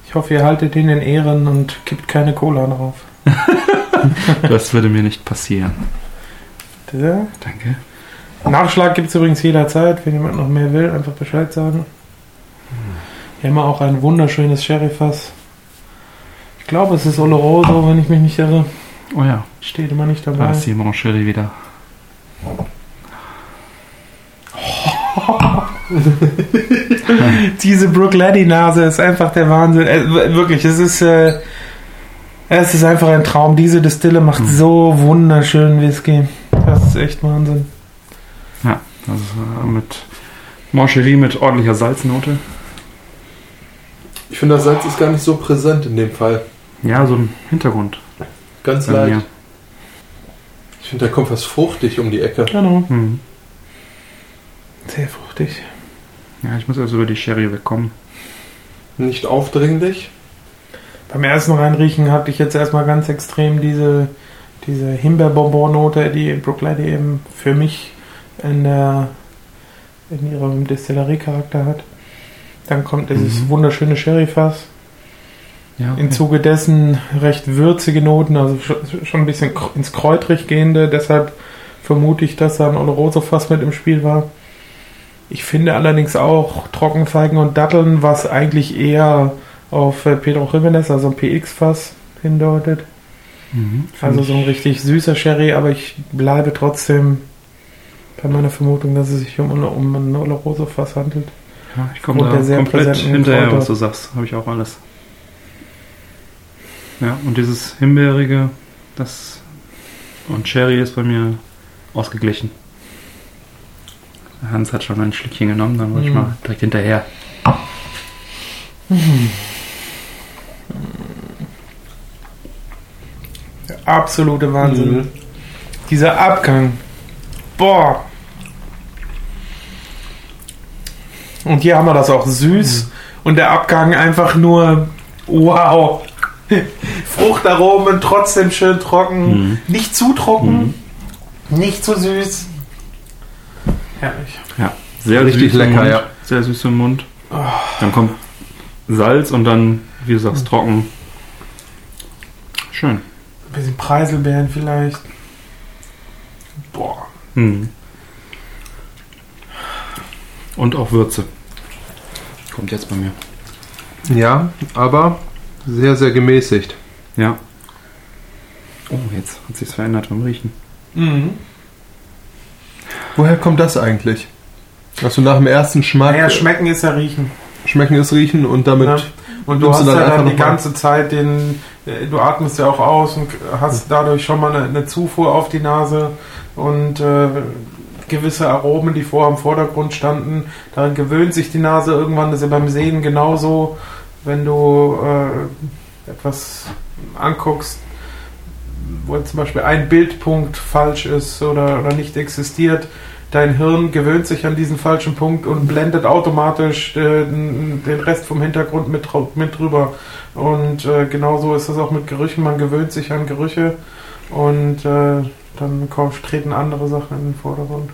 Ich hoffe, ihr haltet ihn in Ehren und kippt keine Cola drauf. Das würde mir nicht passieren. Der Danke. Nachschlag gibt es übrigens jederzeit. Wenn jemand noch mehr will, einfach Bescheid sagen. Wir haben auch ein wunderschönes Sherryfass. Ich glaube, es ist Oloroso, wenn ich mich nicht irre. Oh ja, Steht immer nicht da dabei. ist die Moncherie wieder. Diese Brooke Laddie Nase ist einfach der Wahnsinn. Äh, wirklich, es ist, äh, es ist einfach ein Traum. Diese Distille macht Mhm. so wunderschönen Whisky. Das ist echt Wahnsinn. Ja, also mit Moncherie mit ordentlicher Salznote. Ich finde, das Salz ist gar nicht so präsent in dem Fall. Ja, so im Hintergrund. Ganz leicht. mir. Ich finde, da kommt was fruchtig um die Ecke. Genau. Hm. Sehr fruchtig. Ja, ich muss also über die Sherry wegkommen. Nicht aufdringlich. Beim ersten Reinriechen hatte ich jetzt erstmal ganz extrem diese, diese Himbeerbonbon-Note, die Brooke Laddie eben für mich in, der, in ihrem Destillerie-Charakter hat. Dann kommt dieses Mhm. wunderschöne Sherryfass. Ja, Im Zuge dessen recht würzige Noten, also sch- schon ein bisschen ins Kräutrig gehende. Deshalb vermute ich, dass da ein Oloroso fast mit im Spiel war. Ich finde allerdings auch Trockenfeigen und Datteln, was eigentlich eher auf äh, Pedro Jimenez, also ein PX-Fass hindeutet. Mhm, Also so ein richtig süßer Sherry, aber ich bleibe trotzdem bei meiner Vermutung, dass es sich um, um ein Oloroso-Fass handelt. ich, ja, ich komme da komplett hinterher, Kräuter. was du sagst. Habe ich auch alles. Ja, und dieses Himbeerige, das und Cherry ist bei mir ausgeglichen. Hans hat schon ein Schlückchen genommen, dann wollte ich Mhm. mal direkt hinterher. Der absolute Wahnsinn. Mhm. Dieser Abgang. Boah. Und hier haben wir das auch süß. Und der Abgang einfach nur wow. Fruchtaromen, trotzdem schön trocken. Mhm. Nicht zu trocken. Nicht zu süß. Herrlich. Ja, sehr Richtig lecker, Mund, ja. Sehr süß im Mund. Dann kommt Salz und dann, wie du sagst, trocken. Schön. Ein bisschen Preiselbeeren vielleicht. Boah. Mhm. Und auch Würze. Kommt jetzt bei mir. Ja, aber sehr, sehr gemäßigt. Ja. Oh, jetzt hat sich's verändert beim Riechen. Mhm. Woher kommt das eigentlich? Dass du nach dem ersten Schmack Naja, schmecken ist ja riechen. schmecken ist riechen und damit Ja. Und du hast du dann ja dann die ganze Zeit den, äh, du atmest ja auch aus und hast dadurch schon mal eine, eine Zufuhr auf die Nase und äh, gewisse Aromen, die vorher im Vordergrund standen. Daran gewöhnt sich die Nase irgendwann. Das ist ja beim Sehen genauso, wenn du äh, etwas anguckst, wo zum Beispiel ein Bildpunkt falsch ist oder, oder nicht existiert. Dein Hirn gewöhnt sich an diesen falschen Punkt und blendet automatisch äh, den Rest vom Hintergrund mit, mit drüber. Und äh, genauso ist das auch mit Gerüchen. Man gewöhnt sich an Gerüche und äh, dann kommen, treten andere Sachen in den Vordergrund.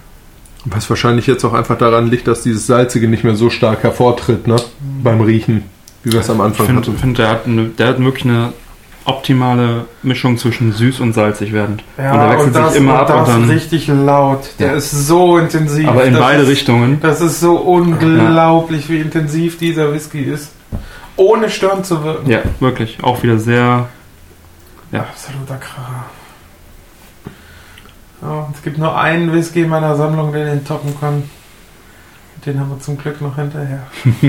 was wahrscheinlich jetzt auch einfach daran liegt, dass dieses Salzige nicht mehr so stark hervortritt, ne? Beim Riechen, wie wir es am Ich Anfang finde, hatten. find, der, hat eine, der hat wirklich eine optimale Mischung zwischen süß und salzig werdend. und der wechselt das, sich immer ab das und dann. richtig laut. Der Ja. ist so intensiv. Aber in Das beide ist, Richtungen. Das ist so unglaublich, wie intensiv dieser Whisky ist. Ohne störend zu wirken. Ja, wirklich. Auch wieder sehr. Ja. Absoluter Kracher. Ja, es gibt nur einen Whisky in meiner Sammlung, der den toppen kann. Den haben wir zum Glück noch hinterher.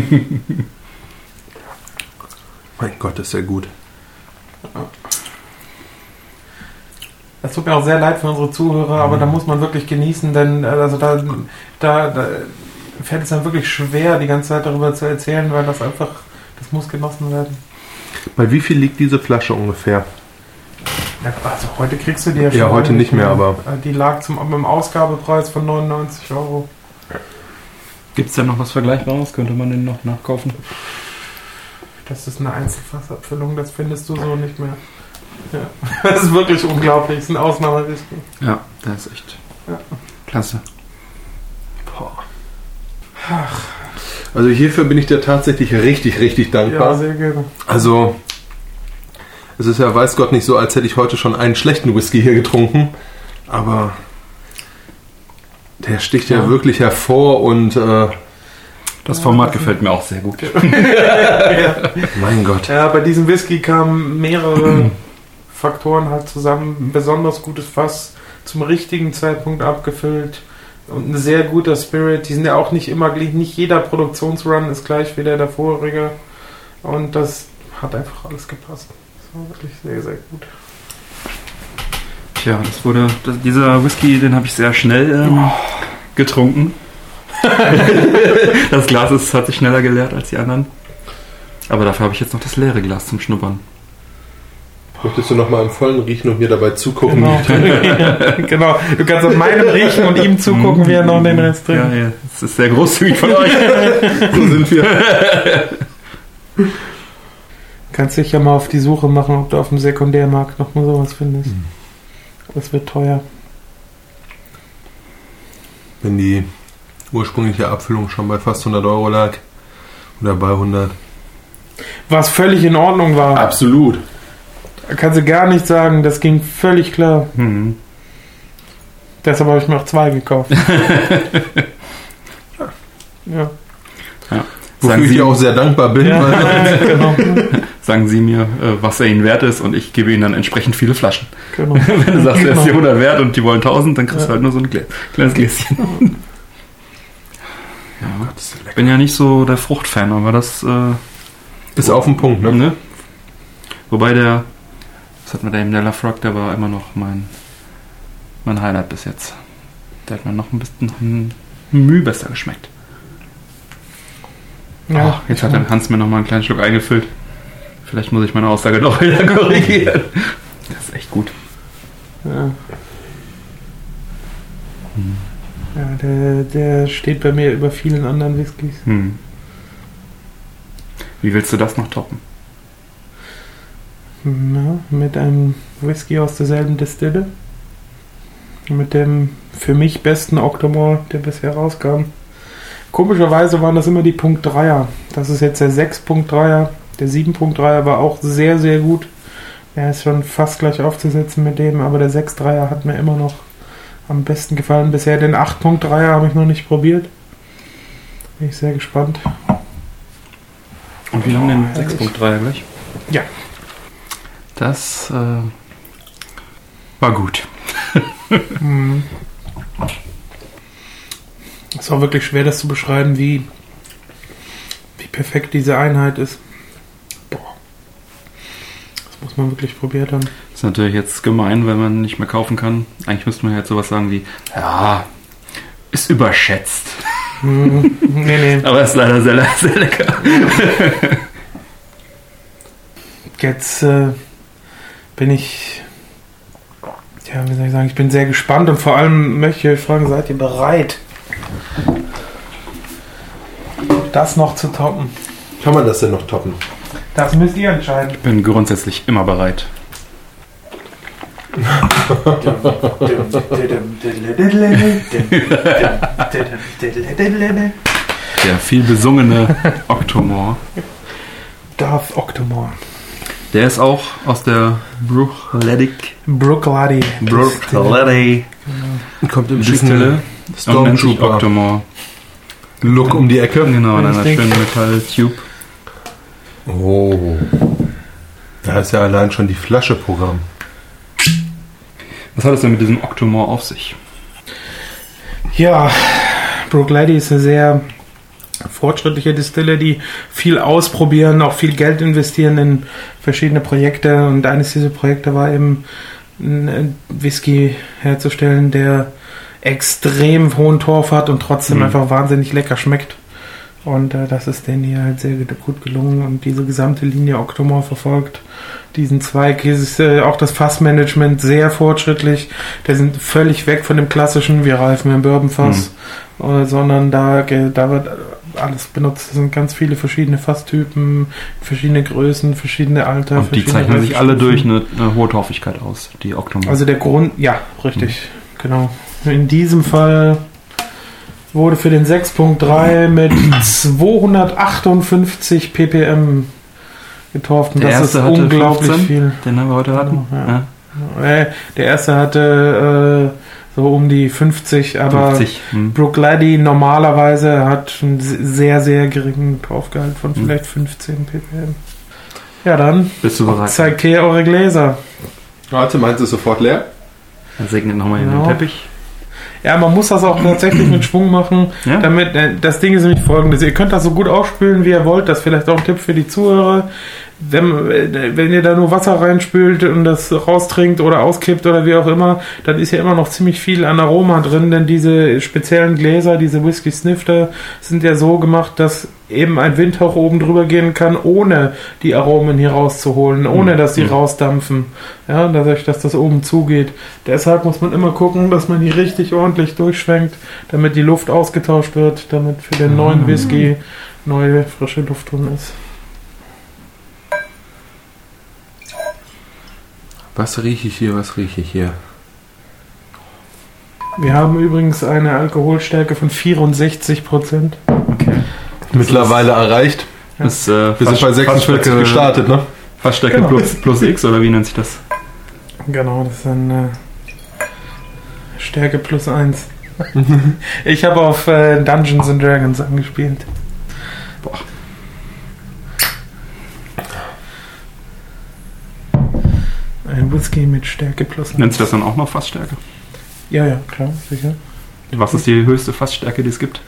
Mein Gott, ist der gut. Es tut mir auch sehr leid für unsere Zuhörer, aber da muss man wirklich genießen, denn äh, also da, da, da fällt es dann wirklich schwer, die ganze Zeit darüber zu erzählen, weil das einfach, das muss genossen werden. Bei wie viel liegt diese Flasche ungefähr? Ja, also heute kriegst du die ja Ja, heute nicht mehr, aber- Äh, Die lag zum, im Ausgabepreis von 99 Euro. Gibt es denn noch was Vergleichbares? Könnte man den noch nachkaufen? Das ist eine Einzelfassabfüllung, das findest du so nicht mehr. Ja. Das ist wirklich unglaublich, das ist ein Ausnahmewhisky. Ja, der ist echt Ja. klasse. Also hierfür bin ich dir tatsächlich richtig, richtig Ja, dankbar. sehr gerne. Also, es ist ja, weiß Gott, nicht so, als hätte ich heute schon einen schlechten Whisky hier getrunken. Aber der sticht ja, Ja. wirklich hervor und äh, Das Format gefällt mir auch sehr gut. mein Gott. Ja, bei diesem Whisky kamen mehrere Faktoren halt zusammen. Ein besonders gutes Fass zum richtigen Zeitpunkt abgefüllt und ein sehr guter Spirit. Die sind ja auch nicht immer gleich, nicht jeder Produktionsrun ist gleich wie der der vorige. Und das hat einfach alles gepasst. War wirklich sehr, sehr gut. Tja, das wurde. Das, dieser Whisky, den habe ich sehr schnell ähm, getrunken. das Glas ist, hat sich schneller geleert als die anderen. Aber dafür habe ich jetzt noch das leere Glas zum Schnuppern. Möchtest du noch mal im Vollen riechen und mir dabei zugucken? Genau. genau. Du kannst an meinem riechen und ihm zugucken, wie er noch den Rest Ja, trinkt. ja, das ist sehr großzügig von euch. So sind wir. Kannst dich ja mal auf die Suche machen, ob du auf dem Sekundärmarkt noch mal sowas findest. Das wird teuer. Wenn die ursprüngliche Abfüllung schon bei fast 100 Euro lag. Oder bei 100. Was völlig in Ordnung war. Absolut. Kannst du gar nicht sagen, das ging völlig klar. Hm. Deshalb habe ich mir auch zwei gekauft. ja. Wofür Sagen ich Sie, dir auch sehr dankbar bin. Weil ja, genau. sagen Sie mir, äh, was er Ihnen wert ist und ich gebe Ihnen dann entsprechend viele Flaschen. genau. Wenn du sagst, er ist Genau. die 100 wert und die wollen 1000, dann kriegst Ja. du halt nur so ein Glä kleines Gläschen. ja. das ist Ich lecker. bin ja nicht so der Fruchtfan, aber das, äh, Ist auf den Punkt, ne? ne? Wobei der, was hat mir der eben, der Lafrock, der war immer noch mein, mein Highlight bis jetzt. Der hat mir noch ein bisschen noch ein Mühe besser geschmeckt. Ja, Ach, jetzt hat der Hans mir noch mal einen kleinen Schluck eingefüllt. Vielleicht muss ich meine Aussage doch wieder korrigieren. Das ist echt gut. Ja. Ja, der, der steht bei mir über vielen anderen Whiskys. Hm. Wie willst du das noch toppen? Ja, mit einem Whisky aus derselben Distille. Mit dem für mich besten Octomore, der bisher rauskam. Komischerweise waren das immer die Punkt 3er. Das ist jetzt der 6.3er. Der 7.3er war auch sehr, sehr gut. Er ist schon fast gleich aufzusetzen mit dem, aber der 6.3er hat mir immer noch am besten gefallen. Bisher den 8.3er habe ich noch nicht probiert. Bin ich sehr gespannt. Und wir haben den herrlich. 6.3er gleich. Ja. Das äh, war gut. Mhm. Es war wirklich schwer, das zu beschreiben, wie, wie perfekt diese Einheit ist. Muss man wirklich probiert haben. Ist natürlich jetzt gemein, wenn man nicht mehr kaufen kann. Eigentlich müsste man jetzt sowas sagen wie, ja, ist überschätzt. Mhm. nee, nee. Aber ist leider sehr, sehr lecker. Jetzt äh, bin ich, ja, wie soll ich sagen, ich bin sehr gespannt und vor allem möchte ich euch fragen, seid ihr bereit, das noch zu toppen? Kann man das denn noch toppen? Das müsst ihr entscheiden. Ich bin grundsätzlich immer bereit. Der viel besungene Octomore. Darth Octomore. Der ist auch aus der Bruchledik Brooklady. Bruchlady Kommt im Distille. Sich Stormtrooper Octomore. Look um die Ecke. Genau, in einer schönen Metall-Tube. Oh. Da ist ja allein schon die Flasche Programm. Was hat es denn mit diesem Octomore auf sich? Ja, Brooklady ist eine sehr fortschrittliche Distiller, die viel ausprobieren, auch viel Geld investieren in verschiedene Projekte. Und eines dieser Projekte war eben einen Whisky herzustellen, der extrem hohen Torf hat und trotzdem Mhm. einfach wahnsinnig lecker schmeckt. Und äh, das ist denen hier halt sehr gut gelungen und diese gesamte Linie Octomore verfolgt diesen Zweig. Hier ist äh, auch das Fassmanagement sehr fortschrittlich. Der sind völlig weg von dem klassischen, wir reifen im Bourbonfass, äh, sondern da, da wird alles benutzt. Es sind ganz viele verschiedene Fasstypen, verschiedene Größen, verschiedene Alter. Und die verschiedene zeichnen sich alle durch eine, eine hohe Torfigkeit aus, die Octomore. Also der Grund, ja, richtig, genau. In diesem Fall wurde für den 6.3 mit 258 ppm getorft. Und Der das ist erste hatte unglaublich 15. viel. den wir heute hatten. Ja. Äh, Der erste hatte äh, so um die 50, aber 50. Hm. Brook Laddie normalerweise hat einen sehr, sehr geringen Torfgehalt von Hm. vielleicht 15 ppm. Ja, dann Bist du bereit? zeigt her eure Gläser. Warte, meinst du sofort leer? Dann segnet nochmal in Genau. den Teppich. Ja, man muss das auch tatsächlich mit Schwung machen. Ja? Damit, äh, das Ding ist nämlich folgendes. Ihr könnt das so gut aufspülen, wie ihr wollt. Das ist vielleicht auch ein Tipp für die Zuhörer. Wenn, wenn ihr da nur Wasser reinspült und das raustrinkt oder auskippt oder wie auch immer, dann ist ja immer noch ziemlich viel an Aroma drin, denn diese speziellen Gläser, diese Whisky Snifter, sind ja so gemacht, dass eben ein Windhauch oben drüber gehen kann, ohne die Aromen hier rauszuholen, ohne Mhm. dass sie Mhm. rausdampfen. Ja, dadurch, dass das oben zugeht. Deshalb muss man immer gucken, dass man die richtig ordentlich durchschwenkt, damit die Luft ausgetauscht wird, damit für den neuen Mhm. Whisky neue frische Luft drin ist. Was rieche ich hier, was rieche ich hier? Wir haben übrigens eine Alkoholstärke von 64 Prozent. Okay. Mittlerweile erreicht. Ja. Das, äh, Wir sind bei 46 gestartet, ne? Fassstärke Genau. plus, plus X oder wie nennt sich das? Genau, das ist eine Stärke plus 1. ich habe auf äh, Dungeons and Dragons angespielt. Boah. Ein Whisky mit Stärke plus 1. Nennt sich das dann auch noch Fassstärke? Ja, ja, klar, sicher. Was ist die höchste Fassstärke, die es gibt?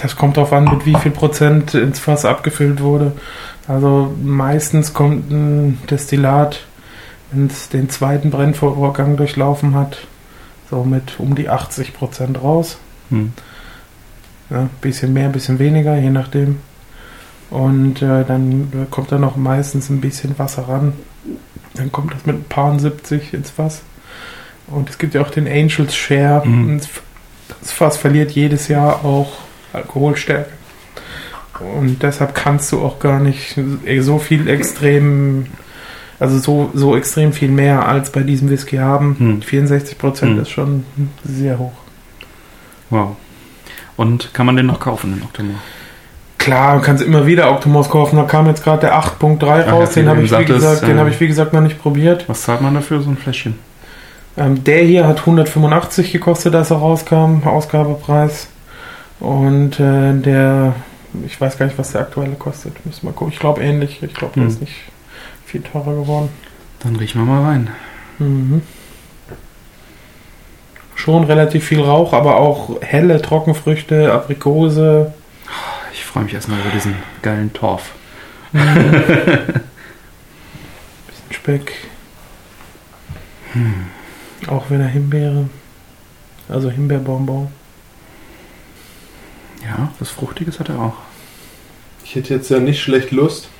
Das kommt darauf an, mit wie viel Prozent ins Fass abgefüllt wurde. Also meistens kommt ein Destillat, wenn es den zweiten Brennvorgang durchlaufen hat, so mit um die 80 Prozent raus. Hm. Ja, bisschen mehr, bisschen weniger, je nachdem. Und äh, dann kommt da noch meistens ein bisschen Wasser ran. Dann kommt das mit ein paar 70 ins Fass. Und es gibt ja auch den Angels Share. Mhm. Das Fass verliert jedes Jahr auch Alkoholstärke. Und deshalb kannst du auch gar nicht so viel extrem, also so, so extrem viel mehr als bei diesem Whisky haben. Hm. 64 Prozent Hm. ist schon sehr hoch. Wow. Und kann man den noch kaufen, den Octomore? Klar, du kannst immer wieder Octomos kaufen. Da kam jetzt gerade der 8.3 Ach, raus. Den habe ich, wie gesagt, den äh, habe ich wie gesagt noch nicht probiert. Was zahlt man dafür, so ein Fläschchen? Ähm, der hier hat 185 gekostet, als er rauskam, Ausgabepreis. Und äh, der, ich weiß gar nicht, was der aktuelle kostet. Müssen wir gucken. Ich glaube ähnlich. Ich glaube, der Hm. ist nicht viel teurer geworden. Dann riechen wir mal rein. Mhm. Schon relativ viel Rauch, aber auch helle Trockenfrüchte, Aprikose. Ich freue mich erstmal über diesen geilen Torf. bisschen Speck. Auch wieder Himbeere. Also Himbeerbonbon. Ja, was Fruchtiges hat er auch. Ich hätte jetzt ja nicht schlecht Lust,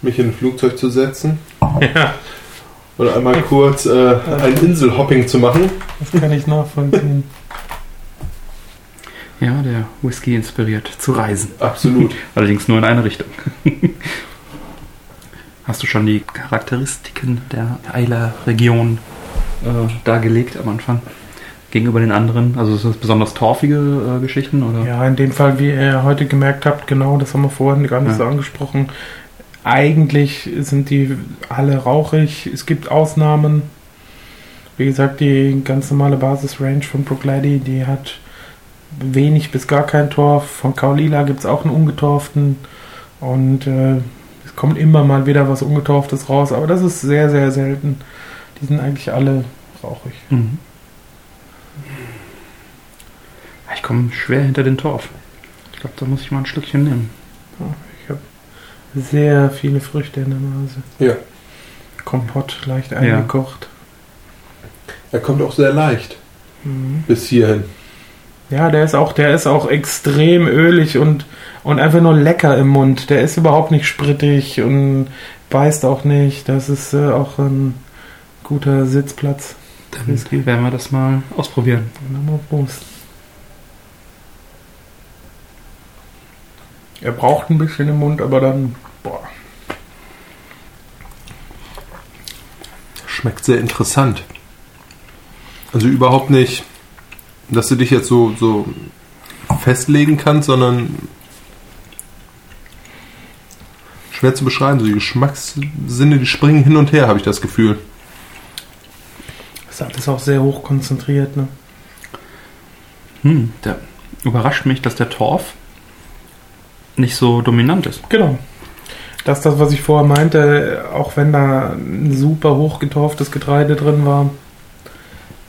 mich in ein Flugzeug zu setzen Ja, und einmal kurz äh, ein Inselhopping zu machen. das kann ich nachvollziehen. Ja, der Whisky inspiriert zu reisen. Absolut. Allerdings nur in eine Richtung. Hast du schon die Charakteristiken der Eiler-Region äh, dargelegt am Anfang? Gegenüber den anderen? Also sind das besonders torfige äh, Geschichten? Oder? Ja, in dem Fall, wie ihr heute gemerkt habt, genau, das haben wir vorhin gar nicht Ja. so angesprochen. Eigentlich sind die alle rauchig. Es gibt Ausnahmen. Wie gesagt, die ganz normale Basis-Range von Brooklady, die hat wenig bis gar kein Torf. Von Kaolila gibt es auch einen ungetorften. Und äh, es kommt immer mal wieder was Ungetorftes raus, aber das ist sehr, sehr selten. Die sind eigentlich alle rauchig. Mhm. Ich komme schwer hinter den Torf. glaube, da muss ich mal ein Stückchen nehmen. Ich habe sehr viele Früchte in der Nase. Ja. Kompott leicht eingekocht. Er kommt auch sehr leicht Mhm. bis hierhin. Ja, der ist auch, der ist auch extrem ölig und, und einfach nur lecker im Mund. Der ist überhaupt nicht sprittig und beißt auch nicht. Das ist äh, auch ein guter Sitzplatz. Dann Whisky. werden wir das mal ausprobieren. Na mal Prost. Er braucht ein bisschen im Mund, aber dann, boah. Schmeckt sehr interessant. Also überhaupt nicht, dass du dich jetzt so, so festlegen kannst, sondern schwer zu beschreiben. So die Geschmackssinne, die springen hin und her, habe ich das Gefühl. Das ist alles auch sehr hoch konzentriert, ne? Hm, der überrascht mich, dass der Torf nicht so dominant ist. Genau. Das ist das, was ich vorher meinte, auch wenn da ein super hochgetorftes Getreide drin war,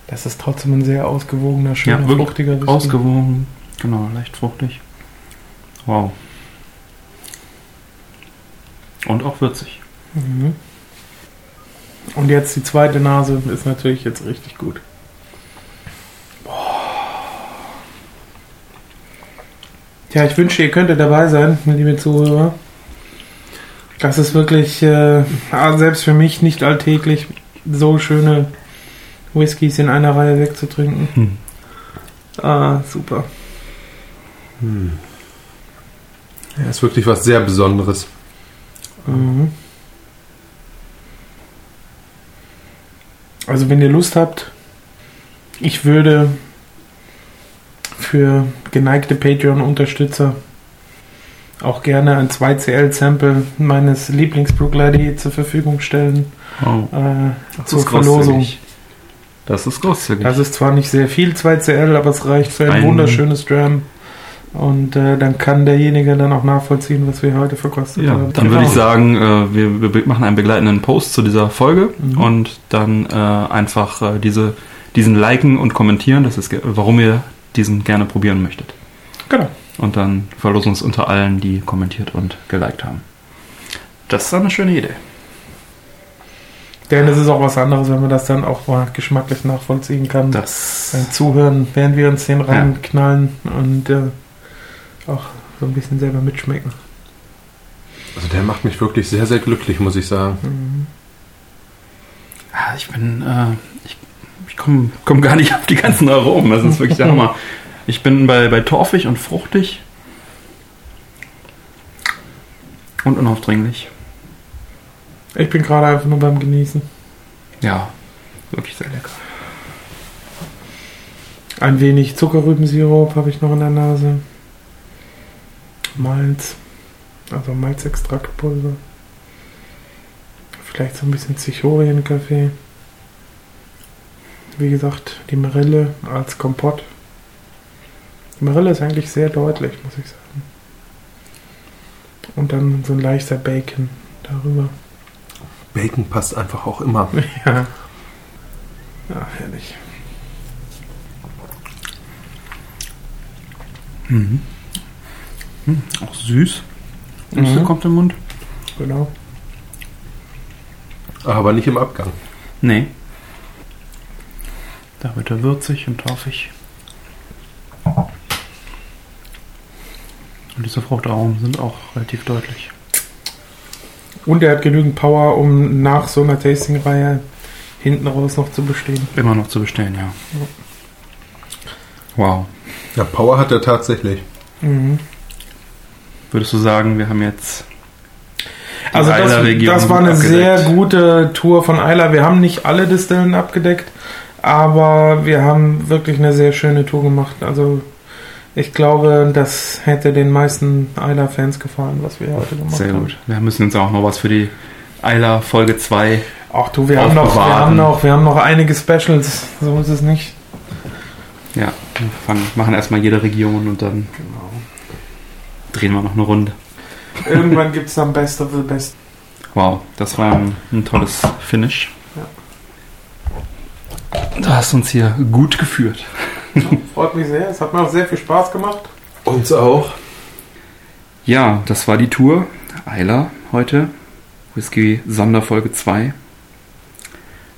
das ist trotzdem ein sehr ausgewogener, schöner, Ja, fruchtiger Whisky. Ausgewogen, genau, leicht fruchtig. Wow. Und auch würzig. Mhm. Und jetzt die zweite Nase ist natürlich jetzt richtig gut. Ja, ich wünsche, ihr könntet dabei sein, liebe Zuhörer. Das ist wirklich, äh, ah, selbst für mich nicht alltäglich, so schöne Whiskys in einer Reihe wegzutrinken. Hm. Ah, super. Ja, ist wirklich was sehr Besonderes. Mhm. Also wenn ihr Lust habt, ich würde für geneigte Patreon-Unterstützer auch gerne ein 2CL-Sample meines Lieblings-Brook zur Verfügung stellen Oh, äh, zur Verlosung. Das ist großzügig. Das ist zwar nicht sehr viel 2CL, aber es reicht für ein, Ein- wunderschönes Dram. Und äh, dann kann derjenige dann auch nachvollziehen, was wir heute verkostet ja, haben. dann würde ich sagen, äh, wir, wir machen einen begleitenden Post zu dieser Folge Mhm. und dann äh, einfach äh, diese, diesen liken und kommentieren, das ist, warum ihr diesen gerne probieren möchtet. Genau. Und dann verlosen wir es unter allen, die kommentiert und geliked haben. Das ist eine schöne Idee. Denn es ist auch was anderes, wenn man das dann auch mal geschmacklich nachvollziehen kann. Das Beim Zuhören, während wir uns den reinknallen und äh, auch so ein bisschen selber mitschmecken. Also der macht mich wirklich sehr, sehr glücklich, muss ich sagen. Mhm. Ah, ich bin, äh, ich, ich komme komm gar nicht auf die ganzen Aromen. Das ist wirklich der Hammer. Ich bin bei, bei torfig und fruchtig. Und unaufdringlich. Ich bin gerade einfach nur beim Genießen. Ja, wirklich sehr lecker. Ein wenig Zuckerrübensirup habe ich noch in der Nase. Malz. Also Malzextraktpulver. Vielleicht so ein bisschen Zichorienkaffee. Wie gesagt, die Marille als Kompott. Die Marille ist eigentlich sehr deutlich, muss ich sagen. Und dann so ein leichter Bacon darüber. Bacon passt einfach auch immer. Ja. Ja, herrlich. Mhm. Hm, auch süß. Süße Mhm. kommt im Mund. Genau. Aber nicht im Abgang. Nee. Da wird er würzig und torfig. Und diese Fruchtaromen sind auch relativ deutlich. Und er hat genügend Power, um nach so einer Tasting-Reihe hinten raus noch zu bestehen. Immer noch zu bestellen, ja. Wow. Ja, Power hat er tatsächlich. Mhm. Würdest du sagen, wir haben jetzt die Also das, das war eine abgedeckt? sehr gute Tour von Eiler. Wir haben nicht alle Distillen abgedeckt, aber wir haben wirklich eine sehr schöne Tour gemacht. Also ich glaube, das hätte den meisten Eiler-Fans gefallen, was wir heute gemacht Sehr haben. gut. Wir müssen uns auch noch was für die Eiler Folge 2. Ach du, wir haben, noch, wir, haben noch, wir haben noch einige Specials, so ist es nicht. Ja, wir fangen, machen erstmal jede Region und dann drehen wir noch eine Runde. Irgendwann gibt es dann Best of the Best. Wow, das war ein, ein tolles Finish. Du hast uns hier gut geführt. Freut mich sehr, es hat mir auch sehr viel Spaß gemacht. Uns auch. Ja, das war die Tour. Eiler heute. Whisky Sonderfolge 2.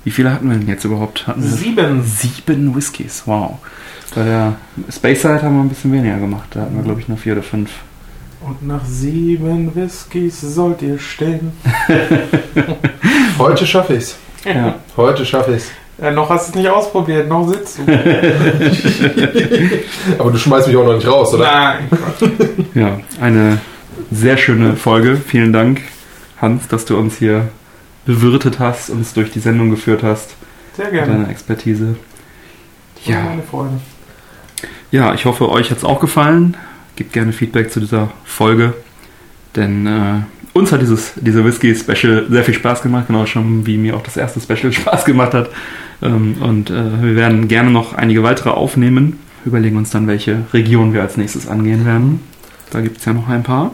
Wie viele hatten wir denn jetzt überhaupt? Hatten wir Sieben. sieben Whiskys, wow. Bei der Space Side haben wir ein bisschen weniger gemacht. Da hatten wir, glaube ich, nur vier oder fünf. Und nach sieben Whiskys sollt ihr stehen. Heute schaffe ich's. Ja. Heute schaffe ich's. Ja, noch hast du es nicht ausprobiert, noch sitzt du. Aber du schmeißt mich auch noch nicht raus, oder? Nein. ja, eine sehr schöne Folge. Vielen Dank, Hans, dass du uns hier bewirtet hast, uns durch die Sendung geführt hast Sehr mit gerne. deiner Expertise. Ja. Ja. Meine Freunde. Ja, ich hoffe, euch hat es auch gefallen. Gebt gerne Feedback zu dieser Folge, denn äh, uns hat dieses diese Whisky-Special sehr viel Spaß gemacht, genau schon wie mir auch das erste Special Spaß gemacht hat. Ähm, und äh, wir werden gerne noch einige weitere aufnehmen. Überlegen uns dann, welche Region wir als nächstes angehen werden. Da gibt es ja noch ein paar.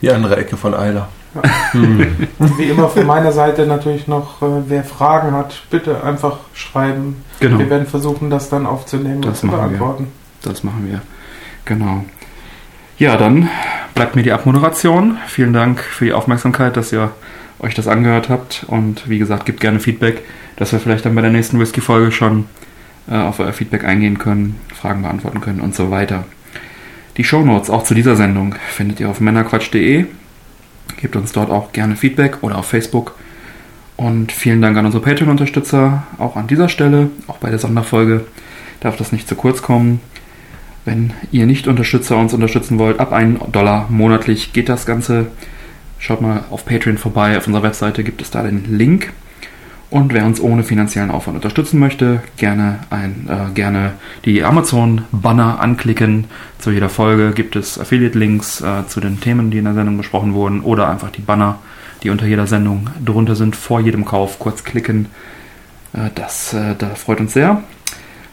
Die andere Ecke von Eiler. Wie immer von meiner Seite natürlich noch, äh, wer Fragen hat, bitte einfach schreiben. Genau, Wir werden versuchen, das dann aufzunehmen Das und zu machen wir. beantworten. das machen wir. Genau. Ja, dann bleibt mir die Abmoderation. Vielen Dank für die Aufmerksamkeit, dass ihr euch das angehört habt. Und wie gesagt, gebt gerne Feedback, dass wir vielleicht dann bei der nächsten Whisky-Folge schon äh, auf euer Feedback eingehen können, Fragen beantworten können und so weiter. Die Shownotes auch zu dieser Sendung findet ihr auf männerquatsch.de. Gebt uns dort auch gerne Feedback oder auf Facebook. Und vielen Dank an unsere Patreon-Unterstützer, auch an dieser Stelle, auch bei der Sonderfolge. Darf das nicht zu kurz kommen. Wenn ihr nicht Unterstützer uns unterstützen wollt, ab 1 Dollar monatlich geht das Ganze. Schaut mal auf Patreon vorbei, auf unserer Webseite gibt es da den Link. Und wer uns ohne finanziellen Aufwand unterstützen möchte, gerne, ein, äh, gerne die Amazon-Banner anklicken. Zu jeder Folge gibt es Affiliate-Links äh, zu den Themen, die in der Sendung besprochen wurden, oder einfach die Banner, die unter jeder Sendung drunter sind, vor jedem Kauf kurz klicken. Äh, das, äh, das freut uns sehr.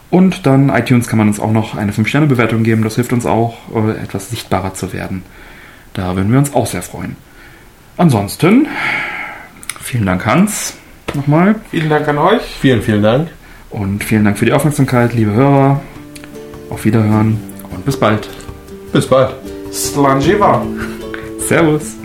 Und dann iTunes kann man uns auch noch eine 5-Sterne-Bewertung geben. Das hilft uns auch, äh, etwas sichtbarer zu werden. Da würden wir uns auch sehr freuen. Ansonsten, vielen Dank, Hans, nochmal. Vielen Dank an euch. Vielen, vielen Dank. Und vielen Dank für die Aufmerksamkeit, liebe Hörer. Auf Wiederhören und bis bald. Bis bald. Slanjiva. Servus.